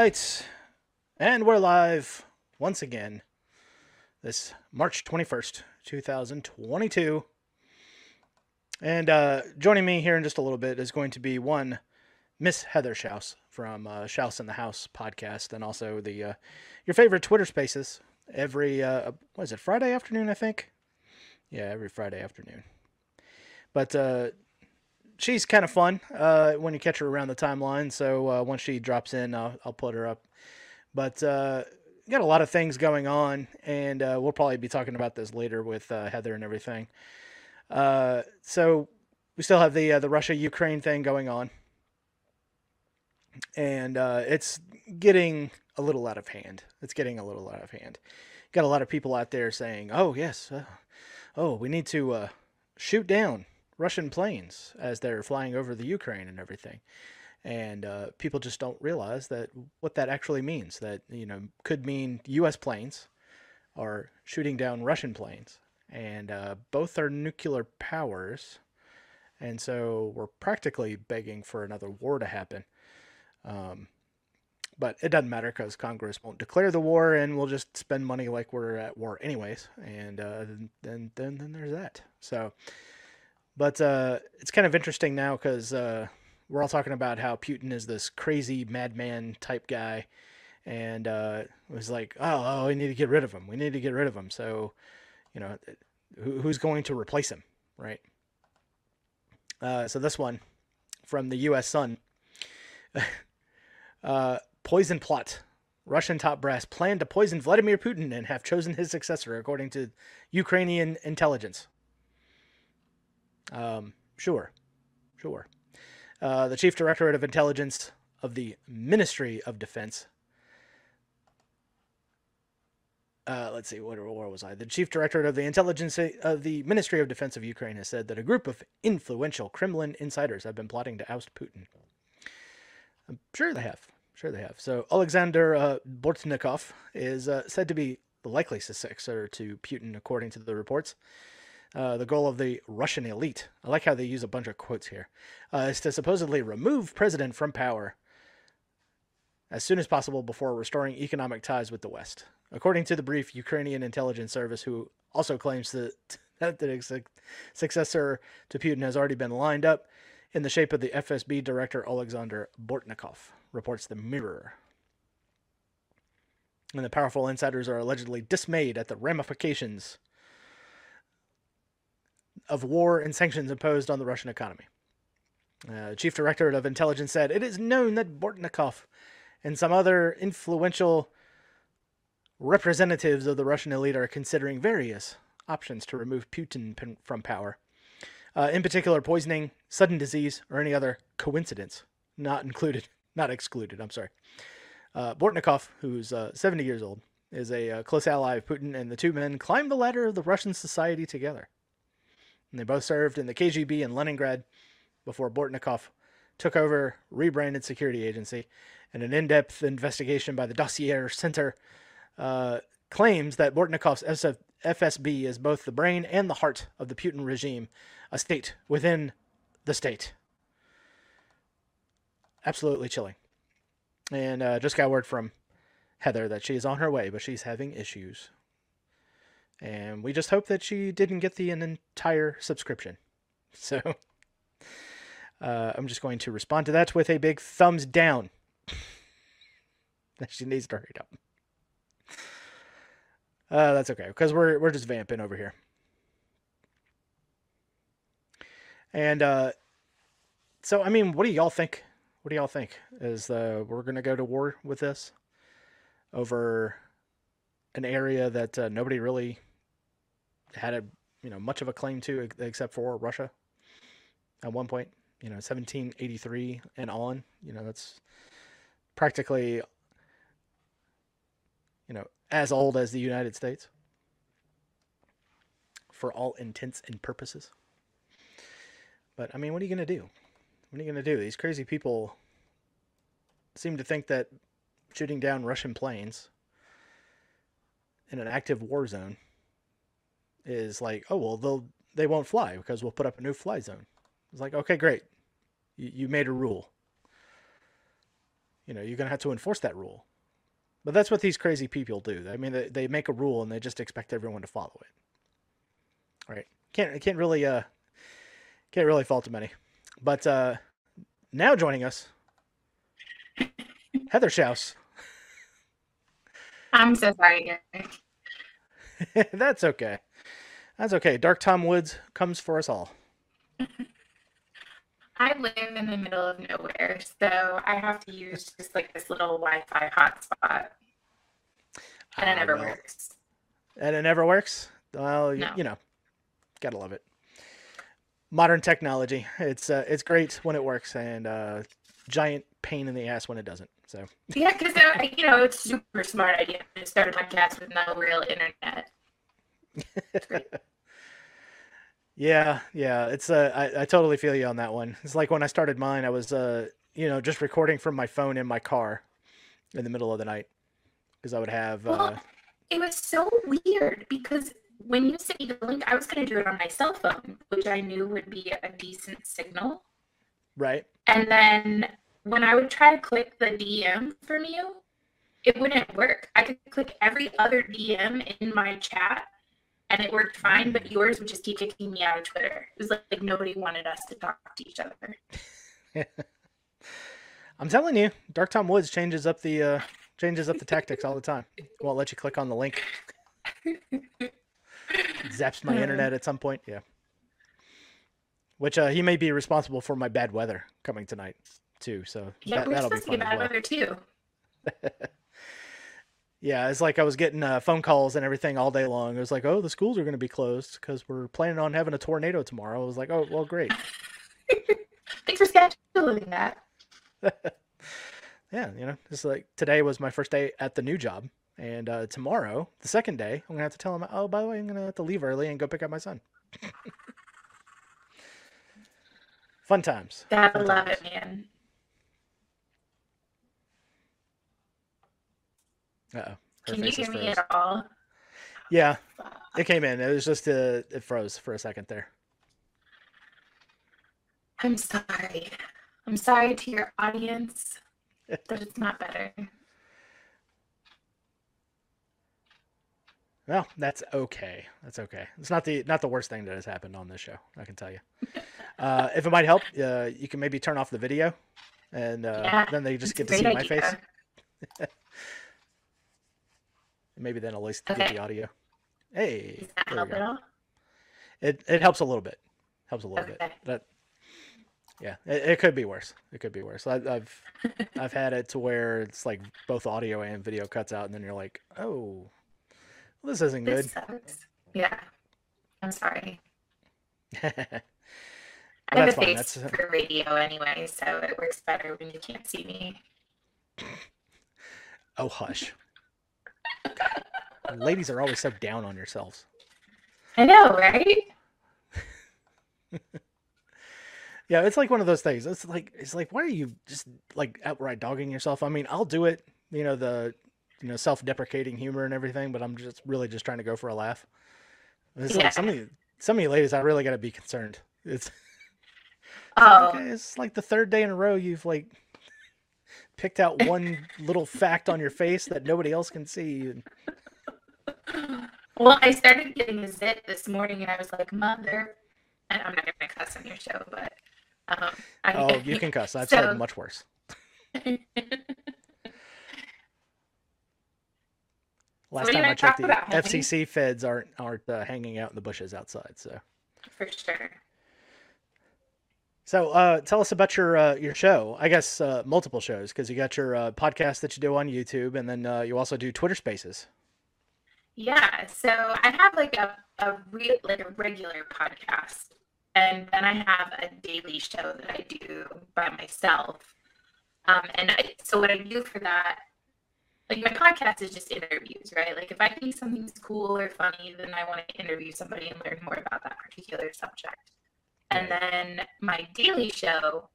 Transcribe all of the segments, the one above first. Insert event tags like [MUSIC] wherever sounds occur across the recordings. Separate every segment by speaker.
Speaker 1: Right. And we're live once again this March 21st, 2022. And uh, joining me here in just a little bit is going to be one Miss Heather Schaus from uh, Schaus in the House podcast and also the uh, your favorite Twitter spaces every, uh, what is it, Friday afternoon, I think? Yeah, every Friday afternoon. But uh, she's kind of fun uh, when you catch her around the timeline. So uh, once she drops in, I'll, I'll put her up. But uh, got a lot of things going on, and uh, we'll probably be talking about this later with uh, Heather and everything. Uh, so we still have the the Russia Ukraine thing going on, and it's getting a little out of hand. It's getting a little out of hand. Got a lot of people out there saying, "Oh yes, oh we need to shoot down Russian planes as they're flying over the Ukraine and everything." And uh, people just don't realize that what that actually means. That you know could mean U.S. planes are shooting down Russian planes, and uh, both are nuclear powers, and so we're practically begging for another war to happen. Um, but it doesn't matter because Congress won't declare the war, and we'll just spend money like we're at war anyways, and uh, then then then there's that. So, but uh, it's kind of interesting now because uh, we're all talking about how Putin is this crazy madman type guy, and uh, it was like, oh, oh, we need to get rid of him. We need to get rid of him. So, you know, who, who's going to replace him, right? Uh, so this one from the U.S. Sun. [LAUGHS] uh, poison plot. Russian top brass plan to poison Vladimir Putin and have chosen his successor, according to Ukrainian intelligence. Um, sure, sure. Uh, the chief directorate of intelligence of the Ministry of Defense. Uh, let's see, what, where was I? The chief directorate of the intelligence of the Ministry of Defense of Ukraine has said that a group of influential Kremlin insiders have been plotting to oust Putin. I'm sure they have. Sure they have. So Alexander uh, Bortnikov is uh, said to be the likely successor to Putin, according to the reports. Uh, the goal of the Russian elite, I like how they use a bunch of quotes here, uh, is to supposedly remove president from power as soon as possible before restoring economic ties with the West. According to the brief Ukrainian intelligence service, who also claims that, [LAUGHS] that the successor to Putin has already been lined up in the shape of the FSB director Alexander Bortnikov, reports the Mirror. And the powerful insiders are allegedly dismayed at the ramifications of war and sanctions imposed on the Russian economy. Uh, Chief Directorate of Intelligence said it is known that Bortnikov and some other influential representatives of the Russian elite are considering various options to remove Putin from power. Uh, in particular, poisoning, sudden disease, or any other coincidence not included, [LAUGHS] not excluded. I'm sorry. Uh, Bortnikov, who's uh, 70 years old, is a uh, close ally of Putin, and the two men climbed the ladder of the Russian society together. And they both served in the KGB in Leningrad before Bortnikov took over rebranded security agency. And an in-depth investigation by the Dossier Center uh, claims that Bortnikov's FSB is both the brain and the heart of the Putin regime, a state within the state. Absolutely chilling. And uh, just got word from Heather that she is on her way, but she's having issues. And we just hope that she didn't get the entire subscription. [LAUGHS] So uh, I'm just going to respond to that with a big thumbs down. [LAUGHS] she needs to hurry up. Uh, that's okay because we're we're just vamping over here. And uh, so, I mean, what do y'all think? What do y'all think? Is uh, we're gonna go to war with this over an area that uh, nobody really had a you know much of a claim to except for Russia at one point. You know, 1783 and on. You know, that's practically you know as old as the United States for all intents and purposes. But I mean, what are you going to do? What are you going to do? These crazy people seem to think that shooting down Russian planes in an active war zone is like, oh well, they'll they won't fly because we'll put up a new fly zone. It's like, okay, great, you, you made a rule. you know, you're gonna have to enforce that rule. But that's what these crazy people do. I mean, they, they make a rule and they just expect everyone to follow it. Right? Can't can't really uh can't really fault them any. But uh, now joining us, Heather Schaus.
Speaker 2: I'm so sorry, [LAUGHS]
Speaker 1: That's okay. That's okay. Dark Tom Woods comes for us all. [LAUGHS]
Speaker 2: I live in the middle of nowhere, so I have to use just like this little Wi-Fi hotspot, and it
Speaker 1: Ah,
Speaker 2: never
Speaker 1: well.
Speaker 2: works.
Speaker 1: And it never works. Well, you,
Speaker 2: No.
Speaker 1: you know, gotta love it. Modern technology. It's uh, it's great when it works, and uh, giant pain in the ass when it doesn't. So
Speaker 2: Yeah, because you know it's a super smart idea to start a podcast with no real internet. [LAUGHS]
Speaker 1: yeah, yeah. It's uh, I, I totally feel you on that one. It's like when I started mine, I was uh, you know, just recording from my phone in my car in the middle of the night because I would have uh,
Speaker 2: it was so weird because when you sent me the link, I was going to do it on my cell phone, which I knew would be a decent signal.
Speaker 1: right.
Speaker 2: And then when I would try to click the DM from you, it wouldn't work. I could click every other DM in my chat and it worked fine, but yours would just keep kicking me out of Twitter. It was like, like nobody wanted us to talk to each other. [LAUGHS]
Speaker 1: I'm telling you, Dark Tom Woods changes up the uh, changes up the tactics all the time. Won't let you click on the link. [LAUGHS] Zaps my internet at some point. Yeah. Which uh, he may be responsible for my bad weather coming tonight too. So
Speaker 2: Yeah,
Speaker 1: that,
Speaker 2: we're
Speaker 1: that'll be
Speaker 2: supposed to get bad
Speaker 1: well.
Speaker 2: weather too. [LAUGHS]
Speaker 1: Yeah, it's like I was getting uh, phone calls and everything all day long. It was like, oh, the schools are going to be closed because we're planning on having a tornado tomorrow. I was like, oh, well, great. [LAUGHS]
Speaker 2: Thanks for scheduling that. [LAUGHS]
Speaker 1: Yeah, you know, it's like today was my first day at the new job, and uh, tomorrow, the second day, I'm gonna have to tell him, oh, by the way, I'm gonna have to leave early and go pick up my son. [LAUGHS] Fun times.
Speaker 2: Gotta
Speaker 1: Fun
Speaker 2: love
Speaker 1: times.
Speaker 2: it, man.
Speaker 1: Uh-oh. Her
Speaker 2: Can you hear me at all?
Speaker 1: Yeah, it came in. It was just uh, it froze for a second there.
Speaker 2: I'm sorry. I'm sorry to your audience that it's not better.
Speaker 1: Well, that's okay. That's okay. It's not the not the worst thing that has happened on this show. I can tell you. [LAUGHS] Uh, if it might help, uh, you can maybe turn off the video, and uh,
Speaker 2: Yeah,
Speaker 1: then they just get to see
Speaker 2: great
Speaker 1: my face. [LAUGHS] Maybe then at least get the audio. Hey,
Speaker 2: Does that
Speaker 1: there we go.
Speaker 2: at all?
Speaker 1: It it helps a little bit. Helps a little bit.
Speaker 2: Okay.
Speaker 1: But yeah, it, it could be worse. It could be worse. I, I've [LAUGHS] I've had it to where it's like both audio and video cuts out, and then you're like, oh, well, this isn't good.
Speaker 2: This sucks. Yeah. I'm sorry. [LAUGHS] I have a
Speaker 1: fine.
Speaker 2: face
Speaker 1: That's
Speaker 2: for radio anyway, so it works better when you can't see me.
Speaker 1: oh hush. Ladies are always so down on yourselves.
Speaker 2: I know, right? [LAUGHS]
Speaker 1: Yeah, it's like one of those things. It's like it's like why are you just like outright dogging yourself? I mean, I'll do it, you know, the you know, self-deprecating humor and everything, but I'm just really just trying to go for a laugh. It's
Speaker 2: Yeah.
Speaker 1: like some of you some of you ladies I really got to be concerned. It's [LAUGHS]
Speaker 2: Oh,
Speaker 1: okay, it's like the third day in a row you've like picked out one little fact on your face that nobody else can see.
Speaker 2: well, I started getting a zit this morning, and I was like, "Mother," and I'm not gonna cuss on your show, but um, I,
Speaker 1: Oh, you [LAUGHS] can cuss. I've
Speaker 2: So-
Speaker 1: said much worse. [LAUGHS] Last time I checked, the? FCC feds aren't aren't uh, hanging out in the bushes outside. So,
Speaker 2: for sure.
Speaker 1: So uh, tell us about your uh, your show. I guess uh, multiple shows because you got your uh, podcast that you do on YouTube, and then uh, you also do Twitter Spaces.
Speaker 2: Yeah, so I have like a, a like a regular podcast, and then I have a daily show that I do by myself. Um, and I, so what I do for that, like my podcast is just interviews, right? Like if I think something's cool or funny, then I want to interview somebody and learn more about that particular subject. And then my daily show,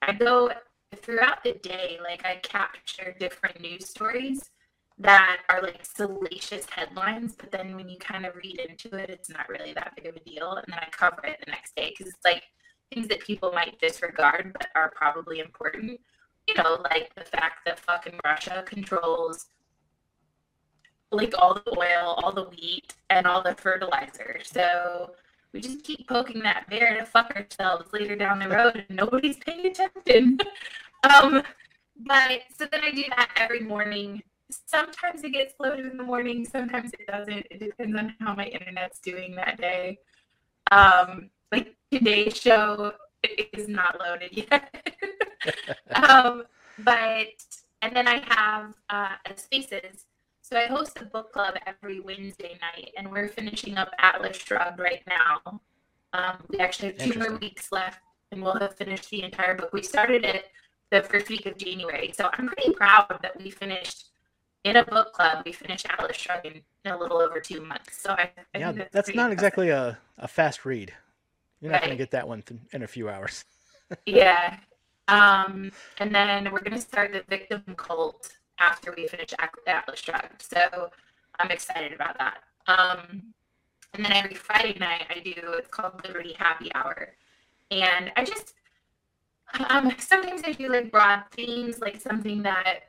Speaker 2: I go throughout the day, like I capture different news stories that are like salacious headlines, but then when you kind of read into it, it's not really that big of a deal. And then I cover it the next day because it's like things that people might disregard but are probably important. you know, like the fact that fucking Russia controls like all the oil, all the wheat, and all the fertilizer. So we just keep poking that bear to fuck ourselves later down the road, and nobody's paying attention. [LAUGHS] um, but so then I do that every morning. Sometimes it gets loaded in the morning, sometimes it doesn't. It depends on how my internet's doing that day. Um, like today's show is not loaded yet. [LAUGHS] um, but and then I have uh, a Spaces. So I host a book club every Wednesday night, and we're finishing up Atlas Shrugged right now. Um, we actually have two more weeks left, and we'll have finished the entire book. We started it the first week of January, so I'm pretty proud that we finished in a book club. We finished Atlas Shrugged in, in a little over two months. So I, I
Speaker 1: yeah,
Speaker 2: that's,
Speaker 1: that's not exactly a, a fast read. You're not going to get that one th- in a few hours. [LAUGHS]
Speaker 2: yeah. Um, and then we're gonna start the victim cult after we finish Atlas Shrugged. So I'm excited about that. Um, and then every Friday night I do it's called Liberty Happy Hour, and I just um, sometimes I do like broad themes, like something that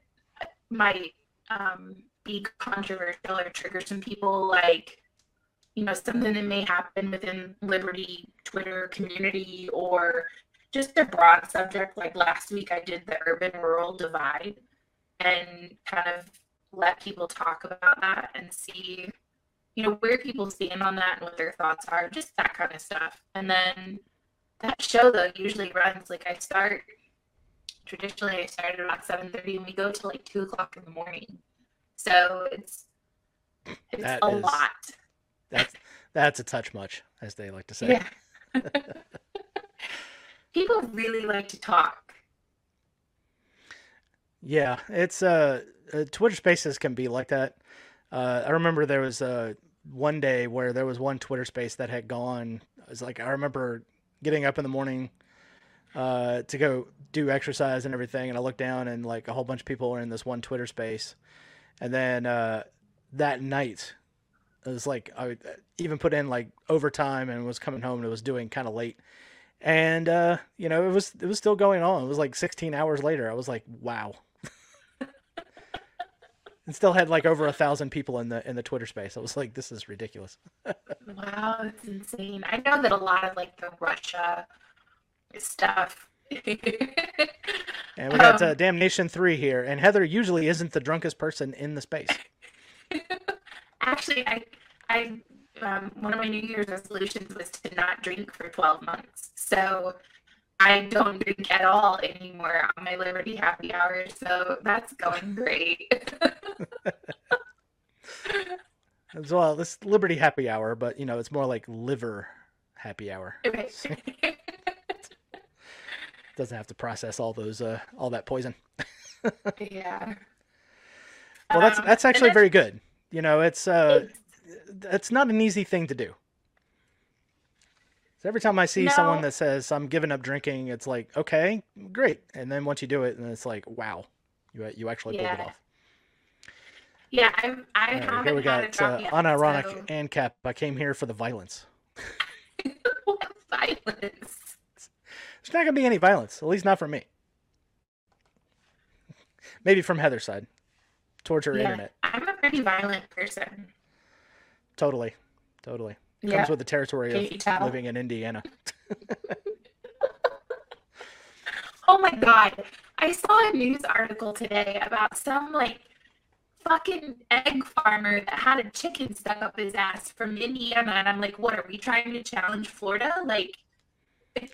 Speaker 2: might um, be controversial or trigger some people, like you know something that may happen within Liberty Twitter community or just a broad subject like last week i did the urban rural divide and kind of let people talk about that and see you know where people stand on that and what their thoughts are just that kind of stuff. And then that show though usually runs like i start traditionally i start at about 7.30 and we go till like 2 o'clock in the morning. So it's it's
Speaker 1: That
Speaker 2: a
Speaker 1: is-
Speaker 2: lot.
Speaker 1: That's that's a touch much, as they like to say.
Speaker 2: yeah. [LAUGHS] People really like to talk
Speaker 1: Yeah, it's uh, uh Twitter Spaces can be like that. Uh, I remember there was uh one day where there was one Twitter Space that had gone. It was like I remember getting up in the morning uh to go do exercise and everything, and I looked down and like a whole bunch of people were in this one Twitter Space, and then uh that night it was like I even put in like overtime and was coming home and it was doing kind of late. And uh, you know, it was it was still going on. It was like 16 hours later. I was like, "Wow." And still had like over a thousand people in the in the Twitter space. I was like, "This is ridiculous." [LAUGHS]
Speaker 2: Wow, it's insane. I know that a lot of like the Russia stuff.
Speaker 1: And we got
Speaker 2: Um,
Speaker 1: uh, Damnation Three here, and Heather usually isn't the drunkest person in the space. [LAUGHS]
Speaker 2: Actually, I, I, um, one of my New Year's resolutions was to not drink for 12 months. So I don't drink at all anymore on my Liberty Happy Hour. So that's going great. [LAUGHS]
Speaker 1: As well, this Liberty Happy Hour, but you know, it's more like liver happy hour. [LAUGHS] Doesn't have to process all those uh all that poison. [LAUGHS]
Speaker 2: yeah.
Speaker 1: Well, that's
Speaker 2: Um,
Speaker 1: that's actually
Speaker 2: then-
Speaker 1: very good. You know, it's uh
Speaker 2: It's-
Speaker 1: that's not an easy thing to do. So every time I see someone that says I'm giving up drinking, it's like, okay, great. And then once you do it, and it's like, wow, you you actually pulled it off.
Speaker 2: Yeah, I'm, I
Speaker 1: right,
Speaker 2: haven't
Speaker 1: here we got uh,
Speaker 2: yet,
Speaker 1: unironic
Speaker 2: so-
Speaker 1: and cap. I came here for the violence. [LAUGHS]
Speaker 2: violence.
Speaker 1: There's not gonna be any violence, at least not from me. Maybe from Heather's side, towards her
Speaker 2: Yeah,
Speaker 1: internet.
Speaker 2: I'm a pretty violent person.
Speaker 1: Totally, totally. Comes
Speaker 2: Yeah.
Speaker 1: with the territory of living in Indiana. [LAUGHS]
Speaker 2: Oh my god. I saw a news article today about some like fucking egg farmer that had a chicken stuck up his ass from Indiana. And I'm like, what are we trying to challenge Florida? Like, is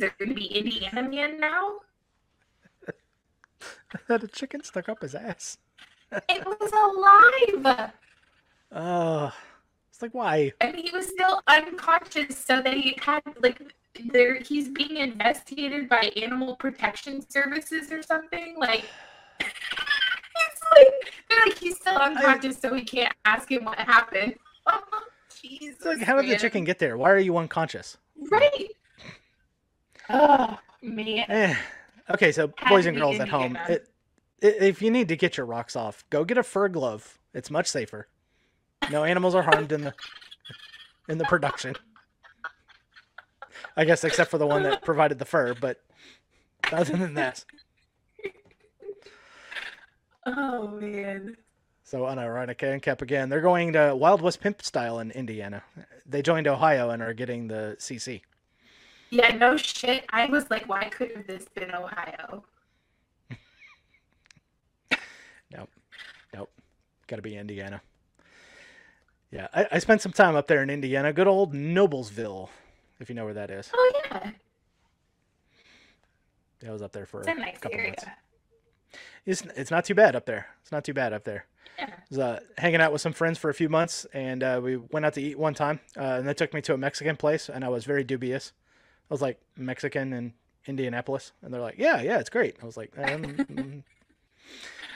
Speaker 2: there going to be Indiana man now? [LAUGHS]
Speaker 1: Had a chicken stuck up his ass.
Speaker 2: It was alive. [LAUGHS]
Speaker 1: Oh, it's like why?
Speaker 2: And he was still unconscious. So they had like, there he's being investigated by animal protection services or something. Like, [LAUGHS] it's like, they're like he's still unconscious, so we can't ask him what happened. [LAUGHS] Jesus.
Speaker 1: Like how did the chicken get there? Why are you unconscious?
Speaker 2: Right. Oh man.
Speaker 1: Eh. Okay, so
Speaker 2: Had
Speaker 1: boys and
Speaker 2: be
Speaker 1: girls at home,
Speaker 2: Indiana.
Speaker 1: it, if you need to get your rocks off, go get a fur glove. It's much safer. No animals are harmed in the in the production. I guess except for the one that provided the fur, but other than that,
Speaker 2: Oh man.
Speaker 1: So unironic and Cap again. They're going to Wild West Pimp style in Indiana. They joined Ohio and are getting the CC.
Speaker 2: Yeah, no shit. I was like, why couldn't this been Ohio? [LAUGHS]
Speaker 1: nope. Nope. Got to be Indiana. Yeah, I, I, spent some time up there in Indiana. Good old Noblesville, if you know where that is.
Speaker 2: Oh yeah.
Speaker 1: Yeah, I was up there for
Speaker 2: it's a, a nice couple area. months.
Speaker 1: It's it's not too bad up there. It's not too bad up there.
Speaker 2: Yeah. I
Speaker 1: was uh, hanging out with some friends for a few months, and uh, we went out to eat one time, uh, and they took me to a Mexican place, and I was very dubious. I was like Mexican in Indianapolis, and they're like, "Yeah, yeah, it's great." I was like, um, [LAUGHS] mm,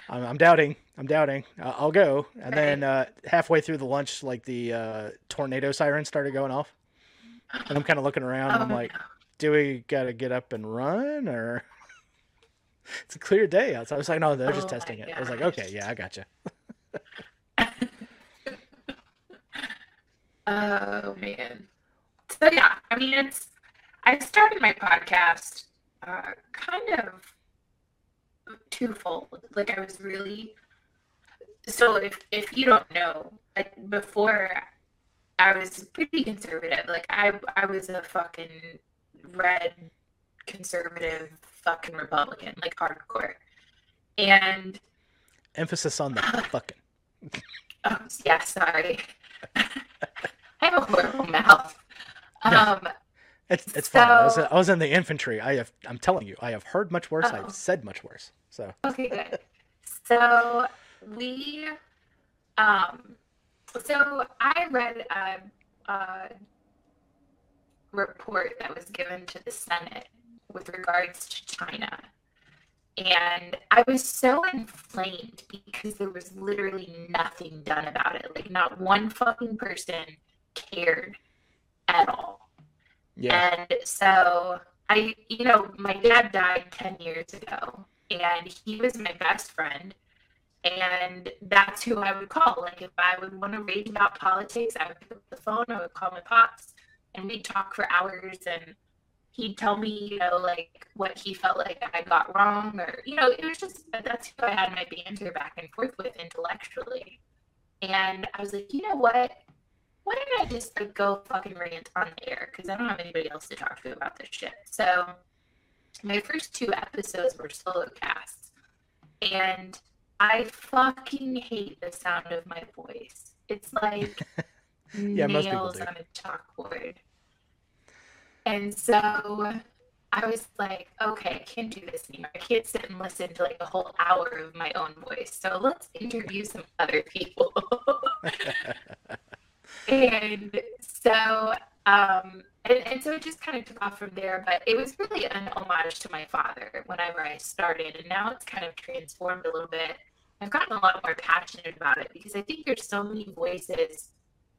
Speaker 1: I'm, I'm, doubting. I'm doubting. I'll go." And then uh, halfway through the lunch, like the uh, tornado siren started going off, and I'm kind of looking around, and I'm oh, like, "Do we gotta get up and run, or?" [LAUGHS] it's a clear day outside. I was like, "No, they're just oh testing it." I was like, "Okay, yeah, I got gotcha. you." [LAUGHS]
Speaker 2: oh man. So yeah, I mean, it's I started my podcast uh, kind of twofold. Like I was really so if if you don't know, like before I was pretty conservative. Like I I was a fucking red conservative fucking Republican, like hardcore. And
Speaker 1: emphasis on the [SIGHS] fucking. [LAUGHS]
Speaker 2: oh yeah, sorry. [LAUGHS] I have a horrible mouth. Um,
Speaker 1: it's it's so, fine. I was, I was in the infantry. I have. I'm telling you, I have heard much worse. Oh. I've said much worse. So.
Speaker 2: Okay, good. so we, um, so I read a, a report that was given to the Senate with regards to China. And I was so inflamed because there was literally nothing done about it. Like, not one fucking person cared at all. Yeah. And so I, you know, my dad died 10 years ago and he was my best friend. And that's who I would call. Like if I would want to rage about politics, I would pick up the phone, I would call my pops and we'd talk for hours and he'd tell me, you know, like what he felt like I got wrong or you know, it was just that's who I had my banter back and forth with intellectually. And I was like, you know what? why didn't I just like go fucking rant on the air? Because I don't have anybody else to talk to about this shit. So my first two episodes were solo casts, and I fucking hate the sound of my voice. It's like [LAUGHS] yeah, nails on a chalkboard. And so I was like, okay, I can't do this anymore. I can't sit and listen to like a whole hour of my own voice. So let's interview some other people. [LAUGHS] and so um and, and so it just kind of took off from there but it was really an homage to my father whenever i started and now it's kind of transformed a little bit i've gotten a lot more passionate about it because i think there's so many voices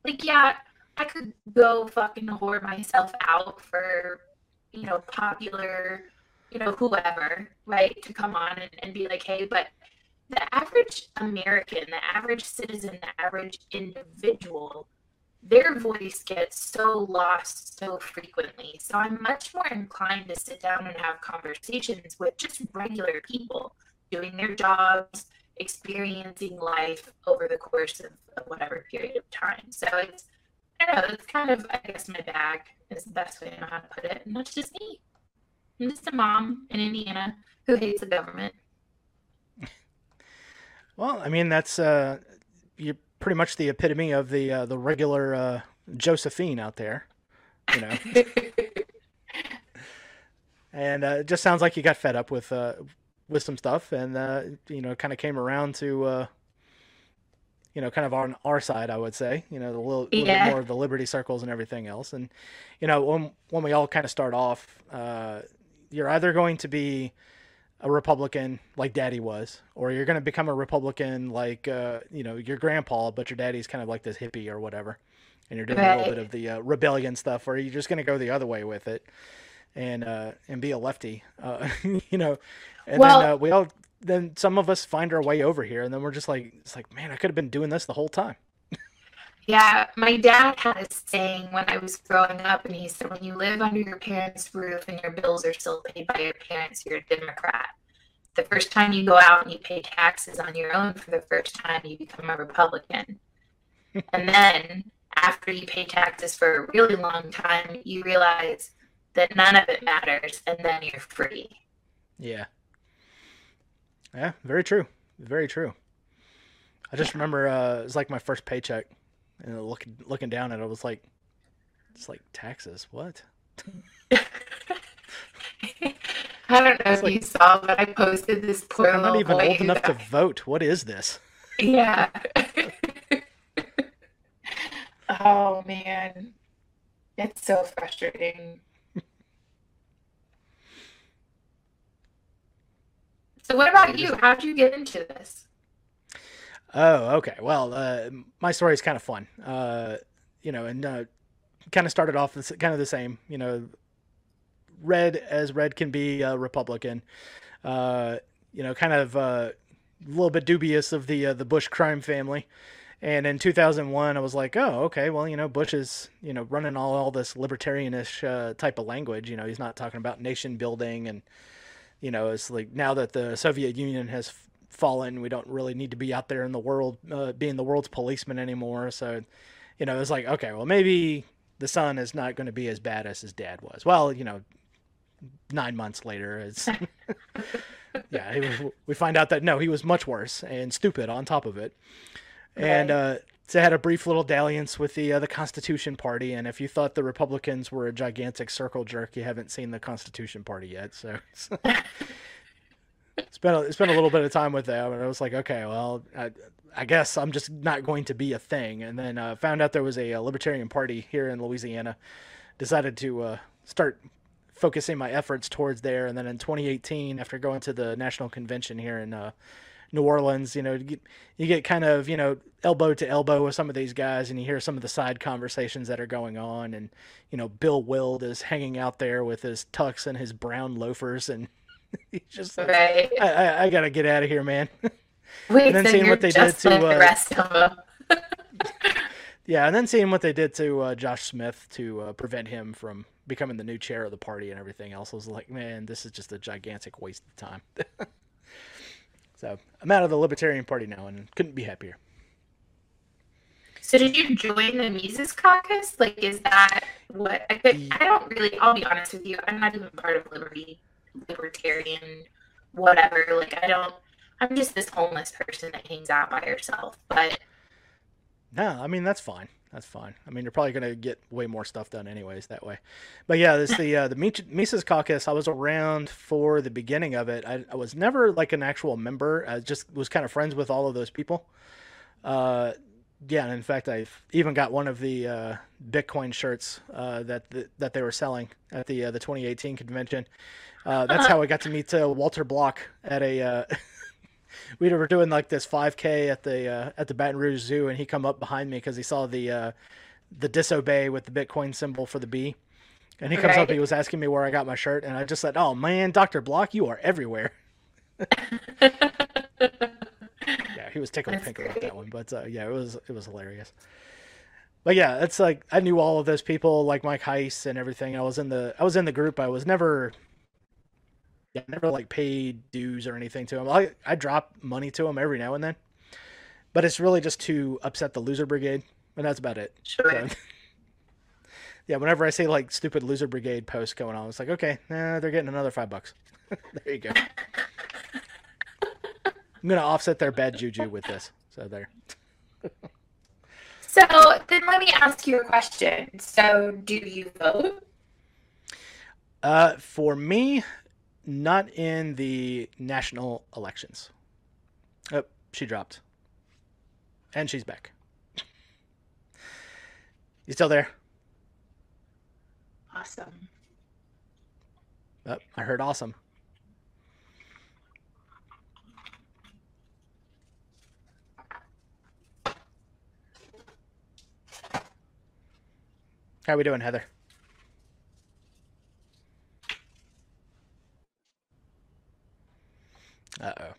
Speaker 2: like yeah i could go fucking whore myself out for you know popular you know whoever right to come on and, and be like hey but the average american the average citizen the average individual their voice gets so lost so frequently. So I'm much more inclined to sit down and have conversations with just regular people doing their jobs, experiencing life over the course of, of whatever period of time. So it's, I don't know, it's kind of, I guess, my bag is the best way to know how to put it. And that's just me. I'm just a mom in Indiana who hates the government. [LAUGHS]
Speaker 1: Well, I mean, that's, uh, you pretty much the epitome of the uh, the regular uh, Josephine out there, you know. [LAUGHS] and uh, it just sounds like you got fed up with uh, with some stuff, and uh, you know, kind of came around to uh, you know, kind of on our side, I would say, you know, a little, yeah. little bit more of the liberty circles and everything else. And you know, when when we all kind of start off, you're either going to be a Republican like daddy was, or you're going to become a Republican like, uh, you know, your grandpa, but your daddy's kind of like this hippie or whatever. And you're doing right. a little bit of the uh, rebellion stuff, or you're just going to go the other way with it and, uh, and be a lefty, uh, [LAUGHS] you know, and well, then uh, we all, then some of us find our way over here and then we're just like, it's like, man, I could have been doing this the whole time.
Speaker 2: Yeah, my dad had a saying when I was growing up, and he said, "When you live under your parents' roof and your bills are still paid by your parents, you're a Democrat." the first time you go out and you pay taxes on your own for the first time, you become a Republican. [LAUGHS] and then after you pay taxes for a really long time, you realize that none of it matters and then you're free.
Speaker 1: Yeah. Yeah, very true. Very true. I just remember uh, it was like my first paycheck, and looking looking down at it, I was like, "It's like taxes. What?" [LAUGHS]
Speaker 2: I don't know if like, you saw, but I posted this poor
Speaker 1: I'm not even old enough
Speaker 2: that...
Speaker 1: to vote. What is this?
Speaker 2: Yeah. [LAUGHS] [LAUGHS] oh man, it's so frustrating. So, what about you? How'd you get into this?
Speaker 1: Oh, okay. Well, uh, my story is kind of fun. Uh, you know, and uh, kind of started off kind of the same. You know, red as red can be, a Republican. Uh, you know, kind of uh, a little bit dubious of the uh, the Bush crime family. And in 2001, I was like, oh, okay, well, you know, Bush is, you know, running all, all this libertarianish uh, type of language. You know, he's not talking about nation building and, you know, it's like now that the Soviet Union has fallen, we don't really need to be out there in the world uh, being the world's policeman anymore. So, you know, it's like, okay, well, maybe the son is not going to be as bad as his dad was. Well, you know, nine months later, it's [LAUGHS] yeah, was, we find out that no, he was much worse and stupid on top of it. And uh, so I had a brief little dalliance with the uh, the Constitution Party, and if you thought the Republicans were a gigantic circle jerk, you haven't seen the Constitution Party yet. So [LAUGHS] it's been a, been a little bit of time with them, and I was like, okay, well, I, I guess I'm just not going to be a thing. And then uh, found out there was a, a, Libertarian Party here in Louisiana. Decided to uh, start focusing my efforts towards there. And then in 2018, after going to the national convention here in uh, New Orleans, you know, you get, you get kind of you know elbow to elbow with some of these guys, and you hear some of the side conversations that are going on. And you know, Bill Weld is hanging out there with his tux and his brown loafers, and [LAUGHS] he's just like, right. I, I, I gotta get out of here, man.
Speaker 2: Wait, [LAUGHS] and then seeing what they did to like uh, the rest of them. [LAUGHS]
Speaker 1: yeah, and then seeing what they did to uh, Josh Smith to uh, prevent him from becoming the new chair of the party and everything else, I was like, man, this is just a gigantic waste of time. So I'm out of the Libertarian Party now, and couldn't be happier.
Speaker 2: So did you join the Mises Caucus? Like, is that what I could? I don't really. I'll be honest with you. I'm not even part of Liberty, Libertarian, whatever. Like, I don't. I'm just this homeless person that hangs out by herself. But
Speaker 1: no, I mean that's fine. That's fine. I mean you're probably gonna get way more stuff done anyways that way. But yeah, this the uh, the Mises Caucus. I was around for the beginning of it. I, I was never like an actual member. I just was kind of friends with all of those people. Uh, yeah, and in fact, I've even got one of the uh, Bitcoin shirts uh, that the, that they were selling at the uh, the 2018 convention. Uh, that's how I got to meet uh, Walter Block at a uh, [LAUGHS] we were doing like this 5K at the uh, at the Baton Rouge Zoo, and he come up behind me because he saw the uh, the disobey with the Bitcoin symbol for the B, and he comes right. up. He was asking me where I got my shirt, and I just said, "Oh man, Doctor Block, you are everywhere." [LAUGHS] yeah, he was tickled pink about that one, but uh, yeah, it was it was hilarious. But yeah, it's like I knew all of those people, like Mike Heise and everything. I was in the I was in the group. I was never I never like paid dues or anything to him. I I drop money to him every now and then, but it's really just to upset the loser brigade, and that's about it.
Speaker 2: Sure. So, [LAUGHS]
Speaker 1: yeah, whenever I see like stupid loser brigade posts going on, it's like okay, nah, they're getting another five bucks. [LAUGHS] there you go. I'm gonna offset their bad juju with this. So there.
Speaker 2: so then let me ask you a question. So do you vote?
Speaker 1: Uh, for me, not in the national elections. Oh, she dropped. And she's back. You still there?
Speaker 2: Awesome.
Speaker 1: Oh, I heard awesome. How are we doing, Heather? Uh oh.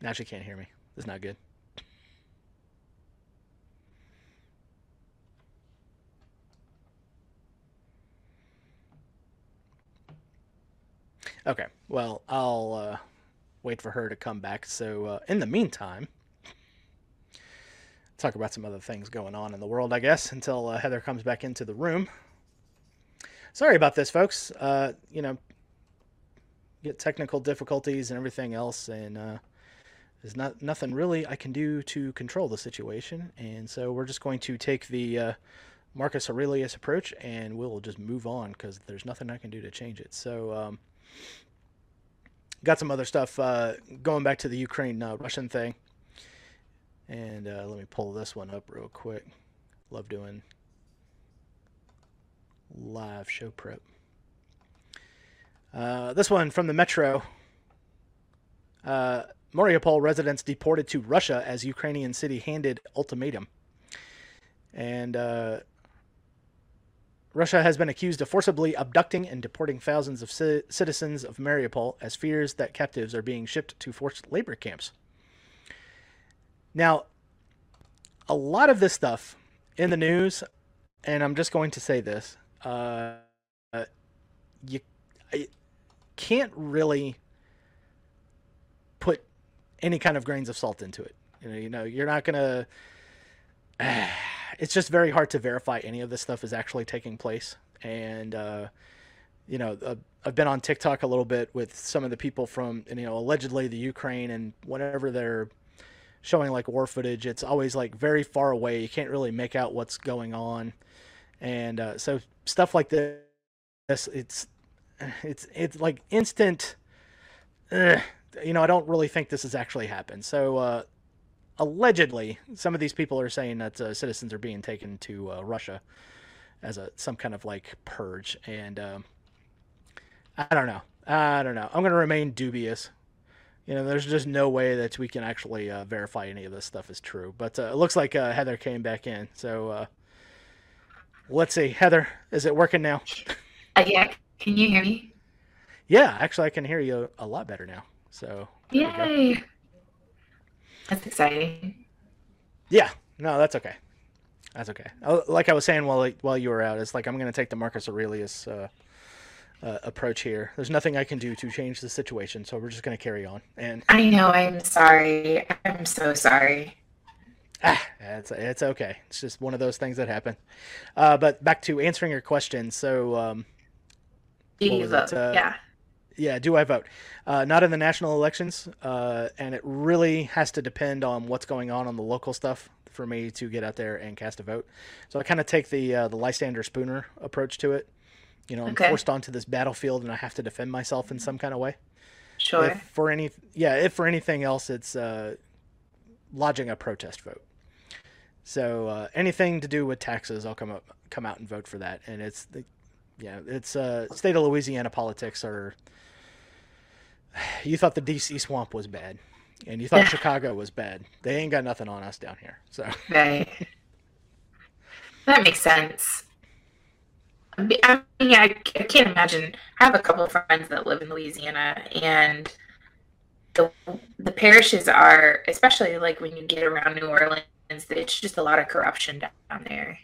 Speaker 1: Now she can't hear me. This is not good. Okay. Well, I'll uh, wait for her to come back. So uh, in the meantime, talk about some other things going on in the world, I guess, until uh, Heather comes back into the room. Sorry about this, folks. Uh, you know, get technical difficulties and everything else, and uh, there's not nothing really I can do to control the situation, and so we're just going to take the uh, Marcus Aurelius approach, and we'll just move on because there's nothing I can do to change it. So. Um, got some other stuff uh, going back to the Ukraine uh, Russian thing. And uh, let me pull this one up real quick. Love doing live show prep. Uh, this one from the Metro. Uh, Mariupol residents deported to Russia as Ukrainian city handed ultimatum. And uh, Russia has been accused of forcibly abducting and deporting thousands of ci- citizens of Mariupol as fears that captives are being shipped to forced labor camps. Now, a lot of this stuff in the news, and I'm just going to say this: uh, you I can't really put any kind of grains of salt into it. You know, you know, you're not gonna. [SIGHS] it's just very hard to verify any of this stuff is actually taking place, and uh, you know, uh, I've been on TikTok a little bit with some of the people from, you know, allegedly the Ukraine, and whenever they're showing like war footage, it's always like very far away. You can't really make out what's going on, and uh, so stuff like this, it's it's it's like instant. You know, I don't really think this has actually happened. So uh, allegedly, some of these people are saying that uh, citizens are being taken to uh, Russia as a some kind of like purge, and um, I don't know. I don't know. I'm going to remain dubious you know, there's just no way that we can actually uh, verify any of this stuff is true. But uh, it looks like uh, Heather came back in. So let's see. Heather, is it working now?
Speaker 2: Yeah. Can you hear me?
Speaker 1: Yeah, actually, I can hear you a lot better now. So
Speaker 2: yay! That's exciting.
Speaker 1: Yeah. No, that's okay. That's okay. Like I was saying while while you were out, it's like I'm going to take the Marcus Aurelius uh, uh, approach here. There's nothing I can do to change the situation, so we're just going to carry on. And
Speaker 2: I know I'm sorry. I'm so sorry.
Speaker 1: Ah, it's it's okay. It's just one of those things that happen. Uh, but back to answering your question. So, um,
Speaker 2: do you vote? Uh, yeah.
Speaker 1: Yeah, do I vote? Uh, not in the national elections, uh, and it really has to depend on what's going on on the local stuff for me to get out there and cast a vote. So I kind of take the uh, the Lysander Spooner approach to it. You know, I'm okay. forced onto this battlefield and I have to defend myself in some kind of way.
Speaker 2: Sure.
Speaker 1: If for any, yeah, if for anything else, it's uh, lodging a protest vote. So uh, anything to do with taxes, I'll come up, come out and vote for that. And it's the, yeah, it's uh, state of Louisiana politics are. You thought the DC swamp was bad, and you thought [LAUGHS] Chicago was bad. They ain't got nothing on us down here. So.
Speaker 2: Right. That makes sense. I mean, I, I can't imagine. I have a couple of friends that live in Louisiana, and the the parishes are, especially like when you get around New Orleans, it's just a lot of corruption down there.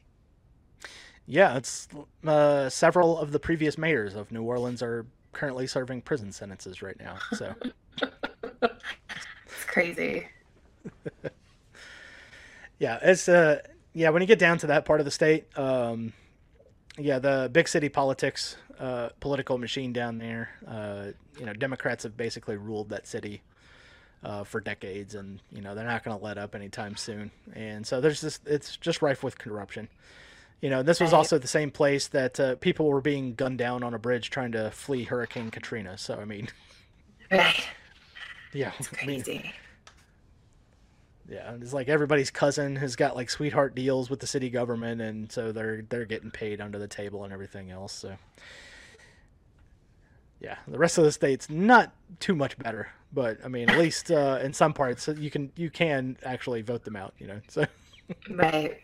Speaker 1: Yeah, it's uh, several of the previous mayors of New Orleans are currently serving prison sentences right now. So [LAUGHS]
Speaker 2: it's crazy. [LAUGHS]
Speaker 1: yeah, it's uh, yeah. When you get down to that part of the state, um, yeah, the big city politics, uh, political machine down there. Uh, you know, Democrats have basically ruled that city uh, for decades, and you know they're not going to let up anytime soon. And so there's this, it's just rife with corruption. You know, this was also the same place that uh, people were being gunned down on a bridge trying to flee Hurricane Katrina. So I mean, [LAUGHS]
Speaker 2: right?
Speaker 1: Yeah,
Speaker 2: it's crazy. I mean,
Speaker 1: yeah, it's like everybody's cousin has got like sweetheart deals with the city government, and so they're they're getting paid under the table and everything else. So, yeah, the rest of the state's not too much better, but I mean, at least uh, in some parts you can you can actually vote them out. You know, so [LAUGHS]
Speaker 2: right.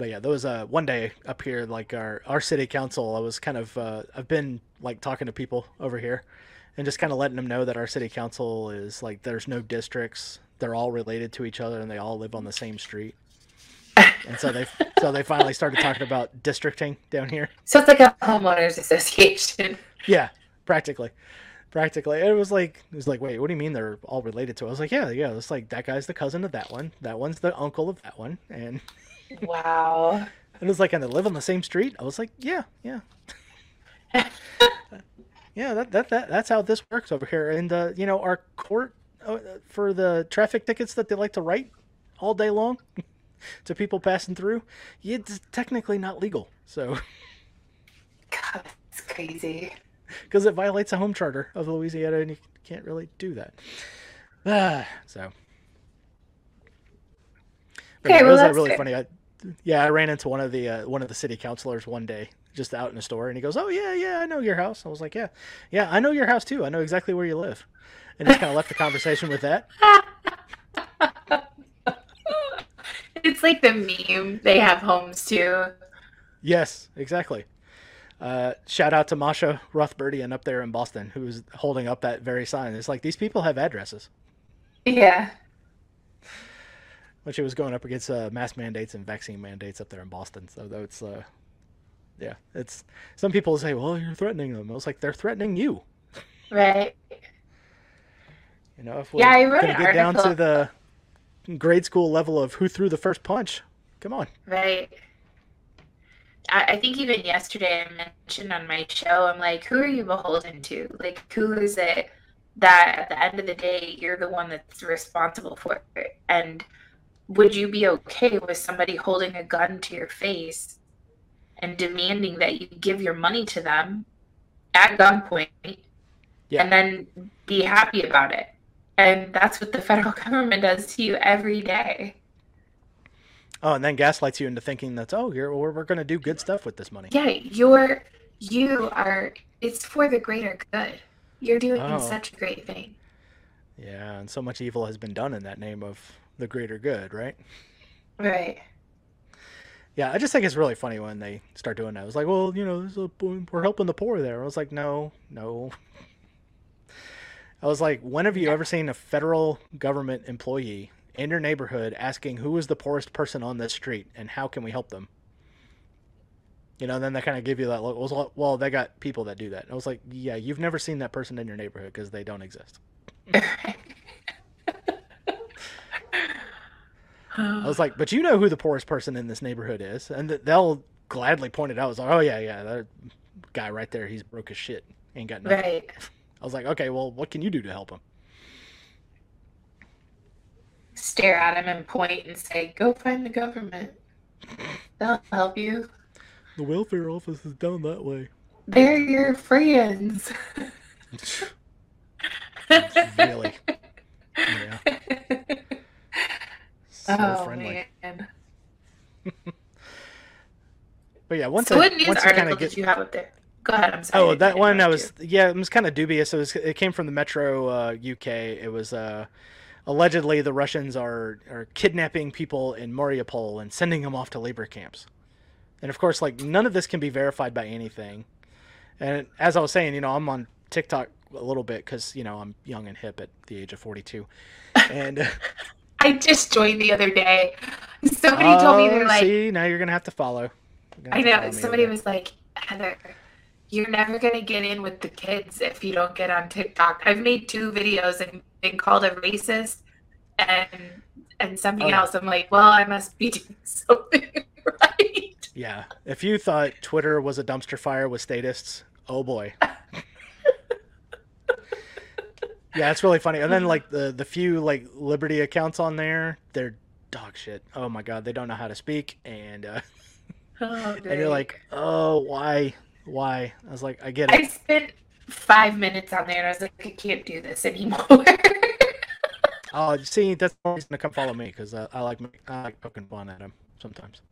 Speaker 1: But yeah, there was uh, one day up here, like our our city council. I was kind of uh, I've been like talking to people over here and just kind of letting them know that our city council is like there's no districts they're all related to each other and they all live on the same street and so they so they finally started talking about districting down here
Speaker 2: so it's like a homeowners association
Speaker 1: yeah practically practically. It was like it was like, wait, what do you mean they're all related to? I was like, yeah, yeah. It's like that guy's the cousin of that one. That one's the uncle of that one, and
Speaker 2: Wow.
Speaker 1: it was like, and they live on the same street. I was like, yeah, yeah, [LAUGHS] yeah. That that, that that's how this works over here. And uh, you know, our court uh, for the traffic tickets that they like to write all day long [LAUGHS] to people passing through, it's technically not legal. So.
Speaker 2: God, that's crazy.
Speaker 1: because it violates the home charter of Louisiana, and you can't really do that. Ah, [SIGHS] so.
Speaker 2: Okay,
Speaker 1: yeah, it
Speaker 2: well,
Speaker 1: was
Speaker 2: that's
Speaker 1: really
Speaker 2: good.
Speaker 1: funny. I, yeah, I ran into one of the uh, one of the city councilors one day, just out in the store, and he goes, "Oh yeah, yeah, I know your house." I was like, "Yeah, yeah, I know your house too. I know exactly where you live," and just kind of left the conversation with that. [LAUGHS]
Speaker 2: It's like the meme. They have homes too.
Speaker 1: Yes, exactly. Uh, shout out to Masha Rothberdian up there in Boston, who's holding up that very sign. It's like these people have addresses.
Speaker 2: Yeah.
Speaker 1: When she was going up against uh, mask mandates and vaccine mandates up there in Boston. So though it's, uh, yeah, it's some people say, well, you're threatening them. I was like, they're threatening you.
Speaker 2: Right.
Speaker 1: You know, if we're
Speaker 2: Yeah,
Speaker 1: gonna get down to the grade school level of who threw the first punch, come on.
Speaker 2: Right. I, I think even yesterday I mentioned on my show, I'm like, who are you beholden to? Like, who is it that at the end of the day you're the one that's responsible for it? And would you be okay with somebody holding a gun to your face and demanding that you give your money to them at gunpoint
Speaker 1: Yeah.
Speaker 2: and then be happy about it? And that's what the [LAUGHS] federal government does to you every day.
Speaker 1: Oh, and then gaslights you into thinking that oh, you're we're, we're gonna do good stuff with this money.
Speaker 2: Yeah, you're you are it's for the greater good. You're doing
Speaker 1: Oh.
Speaker 2: such a great thing.
Speaker 1: Yeah, and so much evil has been done in that name of the greater good, right?
Speaker 2: Right.
Speaker 1: Yeah, I just think it's really funny when they start doing that. It's like, well, you know, this is a, we're helping the poor there. I was like, no, no. [LAUGHS] I was like, when have you ever seen a federal government employee in your neighborhood asking who is the poorest person on this street and how can we help them? You know, and then they kind of give you that look. Well, well, they got people that do that. I was like, yeah, you've never seen that person in your neighborhood because they don't exist. [LAUGHS] I was [SIGHS] like, but you know who the poorest person in this neighborhood is, and they'll gladly point it out. I was like, oh yeah, yeah, that guy right there, he's broke as shit, ain't got nothing.
Speaker 2: right.
Speaker 1: I was like, okay, well, what can you do to help him?
Speaker 2: Stare at him and point and say, Go find the government. They'll help you.
Speaker 1: The welfare office is down that way.
Speaker 2: They're your friends. [LAUGHS]
Speaker 1: really? Yeah. So
Speaker 2: oh
Speaker 1: friendly.
Speaker 2: man. [LAUGHS]
Speaker 1: But yeah, once
Speaker 2: So
Speaker 1: I,
Speaker 2: what news
Speaker 1: once
Speaker 2: article
Speaker 1: kind of
Speaker 2: did
Speaker 1: get
Speaker 2: you have up there? Go ahead, I'm sorry.
Speaker 1: Oh, that one I was yeah, it was kind of dubious. It was it came from the Metro uh, UK. It was uh, allegedly the Russians are are kidnapping people in Mariupol and sending them off to labor camps. And of course, like none of this can be verified by anything. And as I was saying, you know, I'm on TikTok a little bit because you know I'm young and hip at the age of 42. And
Speaker 2: you. [LAUGHS] [LAUGHS] I just joined the other day. Somebody told me they're
Speaker 1: Oh,
Speaker 2: like
Speaker 1: see, now you're gonna have to follow.
Speaker 2: I know.
Speaker 1: follow
Speaker 2: Somebody was like, Heather, you're never gonna get in with the kids if you don't get on TikTok. I've made two videos and been called a racist and and something
Speaker 1: Oh,
Speaker 2: else. I'm like, well, I must be [LAUGHS] doing something [LAUGHS] right.
Speaker 1: Yeah. If you thought Twitter was a dumpster fire with statists, oh boy. [LAUGHS] yeah, it's really funny. And then [LAUGHS] like the the few like Liberty accounts on there, they're dog shit. Oh my god, they don't know how to speak and uh,
Speaker 2: Oh, [LAUGHS]
Speaker 1: and you're like, "Oh, why? Why?" I was like, "I get it.
Speaker 2: I spent five minutes on there and I was like, I can't do this anymore. [LAUGHS]
Speaker 1: Oh, see, that's the reason to come follow me cuz uh, I like I like poking fun at him sometimes.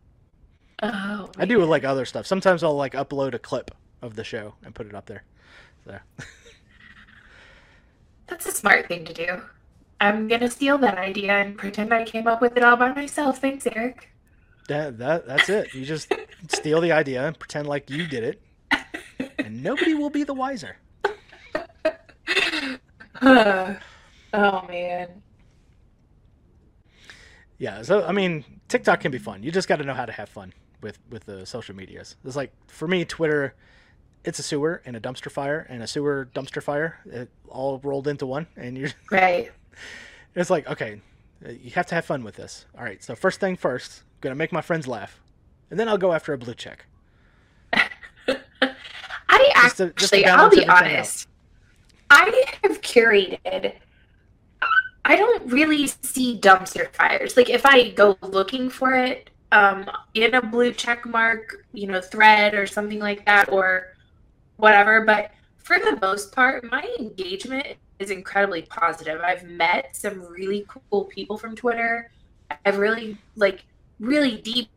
Speaker 2: oh,
Speaker 1: I do with like other stuff. Sometimes I'll like upload a clip of the show and put it up there. So,
Speaker 2: That's a smart thing to do. I'm gonna steal that idea and pretend I came up with it all by myself. Thanks, Eric.
Speaker 1: That that that's it. You just [LAUGHS] steal the idea and pretend like you did it, and nobody will be the wiser. [SIGHS]
Speaker 2: oh man.
Speaker 1: Yeah. So I mean, TikTok can be fun. You just got to know how to have fun with with the social medias. It's like for me, Twitter. It's a sewer and a dumpster fire and a sewer dumpster fire, it all rolled into one, and you're [LAUGHS]
Speaker 2: Right.
Speaker 1: it's like okay, you have to have fun with this. All right, so first thing first, I'm gonna make my friends laugh, and then I'll go after a blue check. [LAUGHS]
Speaker 2: I
Speaker 1: Just to-
Speaker 2: actually,
Speaker 1: just to
Speaker 2: I'll be
Speaker 1: everything out.
Speaker 2: honest. I have curated. I don't really see dumpster fires. Like if I go looking for it um, in a blue check mark, you know, thread or something like that, or whatever. But for the most part, my engagement is incredibly positive. I've met some really cool people from Twitter. I've really like really deep,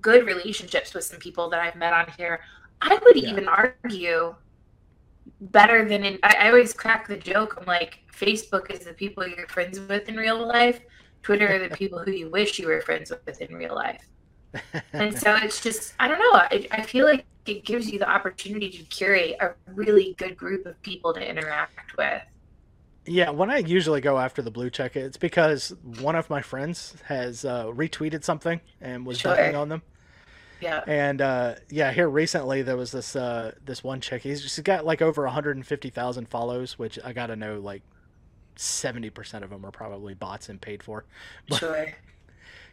Speaker 2: good relationships with some people that I've met on here. I would
Speaker 1: Yeah.
Speaker 2: even argue better than in. I, I always crack the joke. I'm like, Facebook is the people you're friends with in real life. Twitter are the [LAUGHS] people who you wish you were friends with in real life. [LAUGHS] And so it's just, I don't know. I, I feel like it gives you the opportunity to curate a really good group of people to interact with.
Speaker 1: Yeah, when I usually go after the blue check, it's because one of my friends has uh, retweeted something and was
Speaker 2: Sure.
Speaker 1: on them.
Speaker 2: Yeah.
Speaker 1: And uh, yeah, here recently there was this uh, this one chick. He's just got like over 150,000 follows, which I gotta know like 70% of them are probably bots and paid for. [LAUGHS]
Speaker 2: Sure.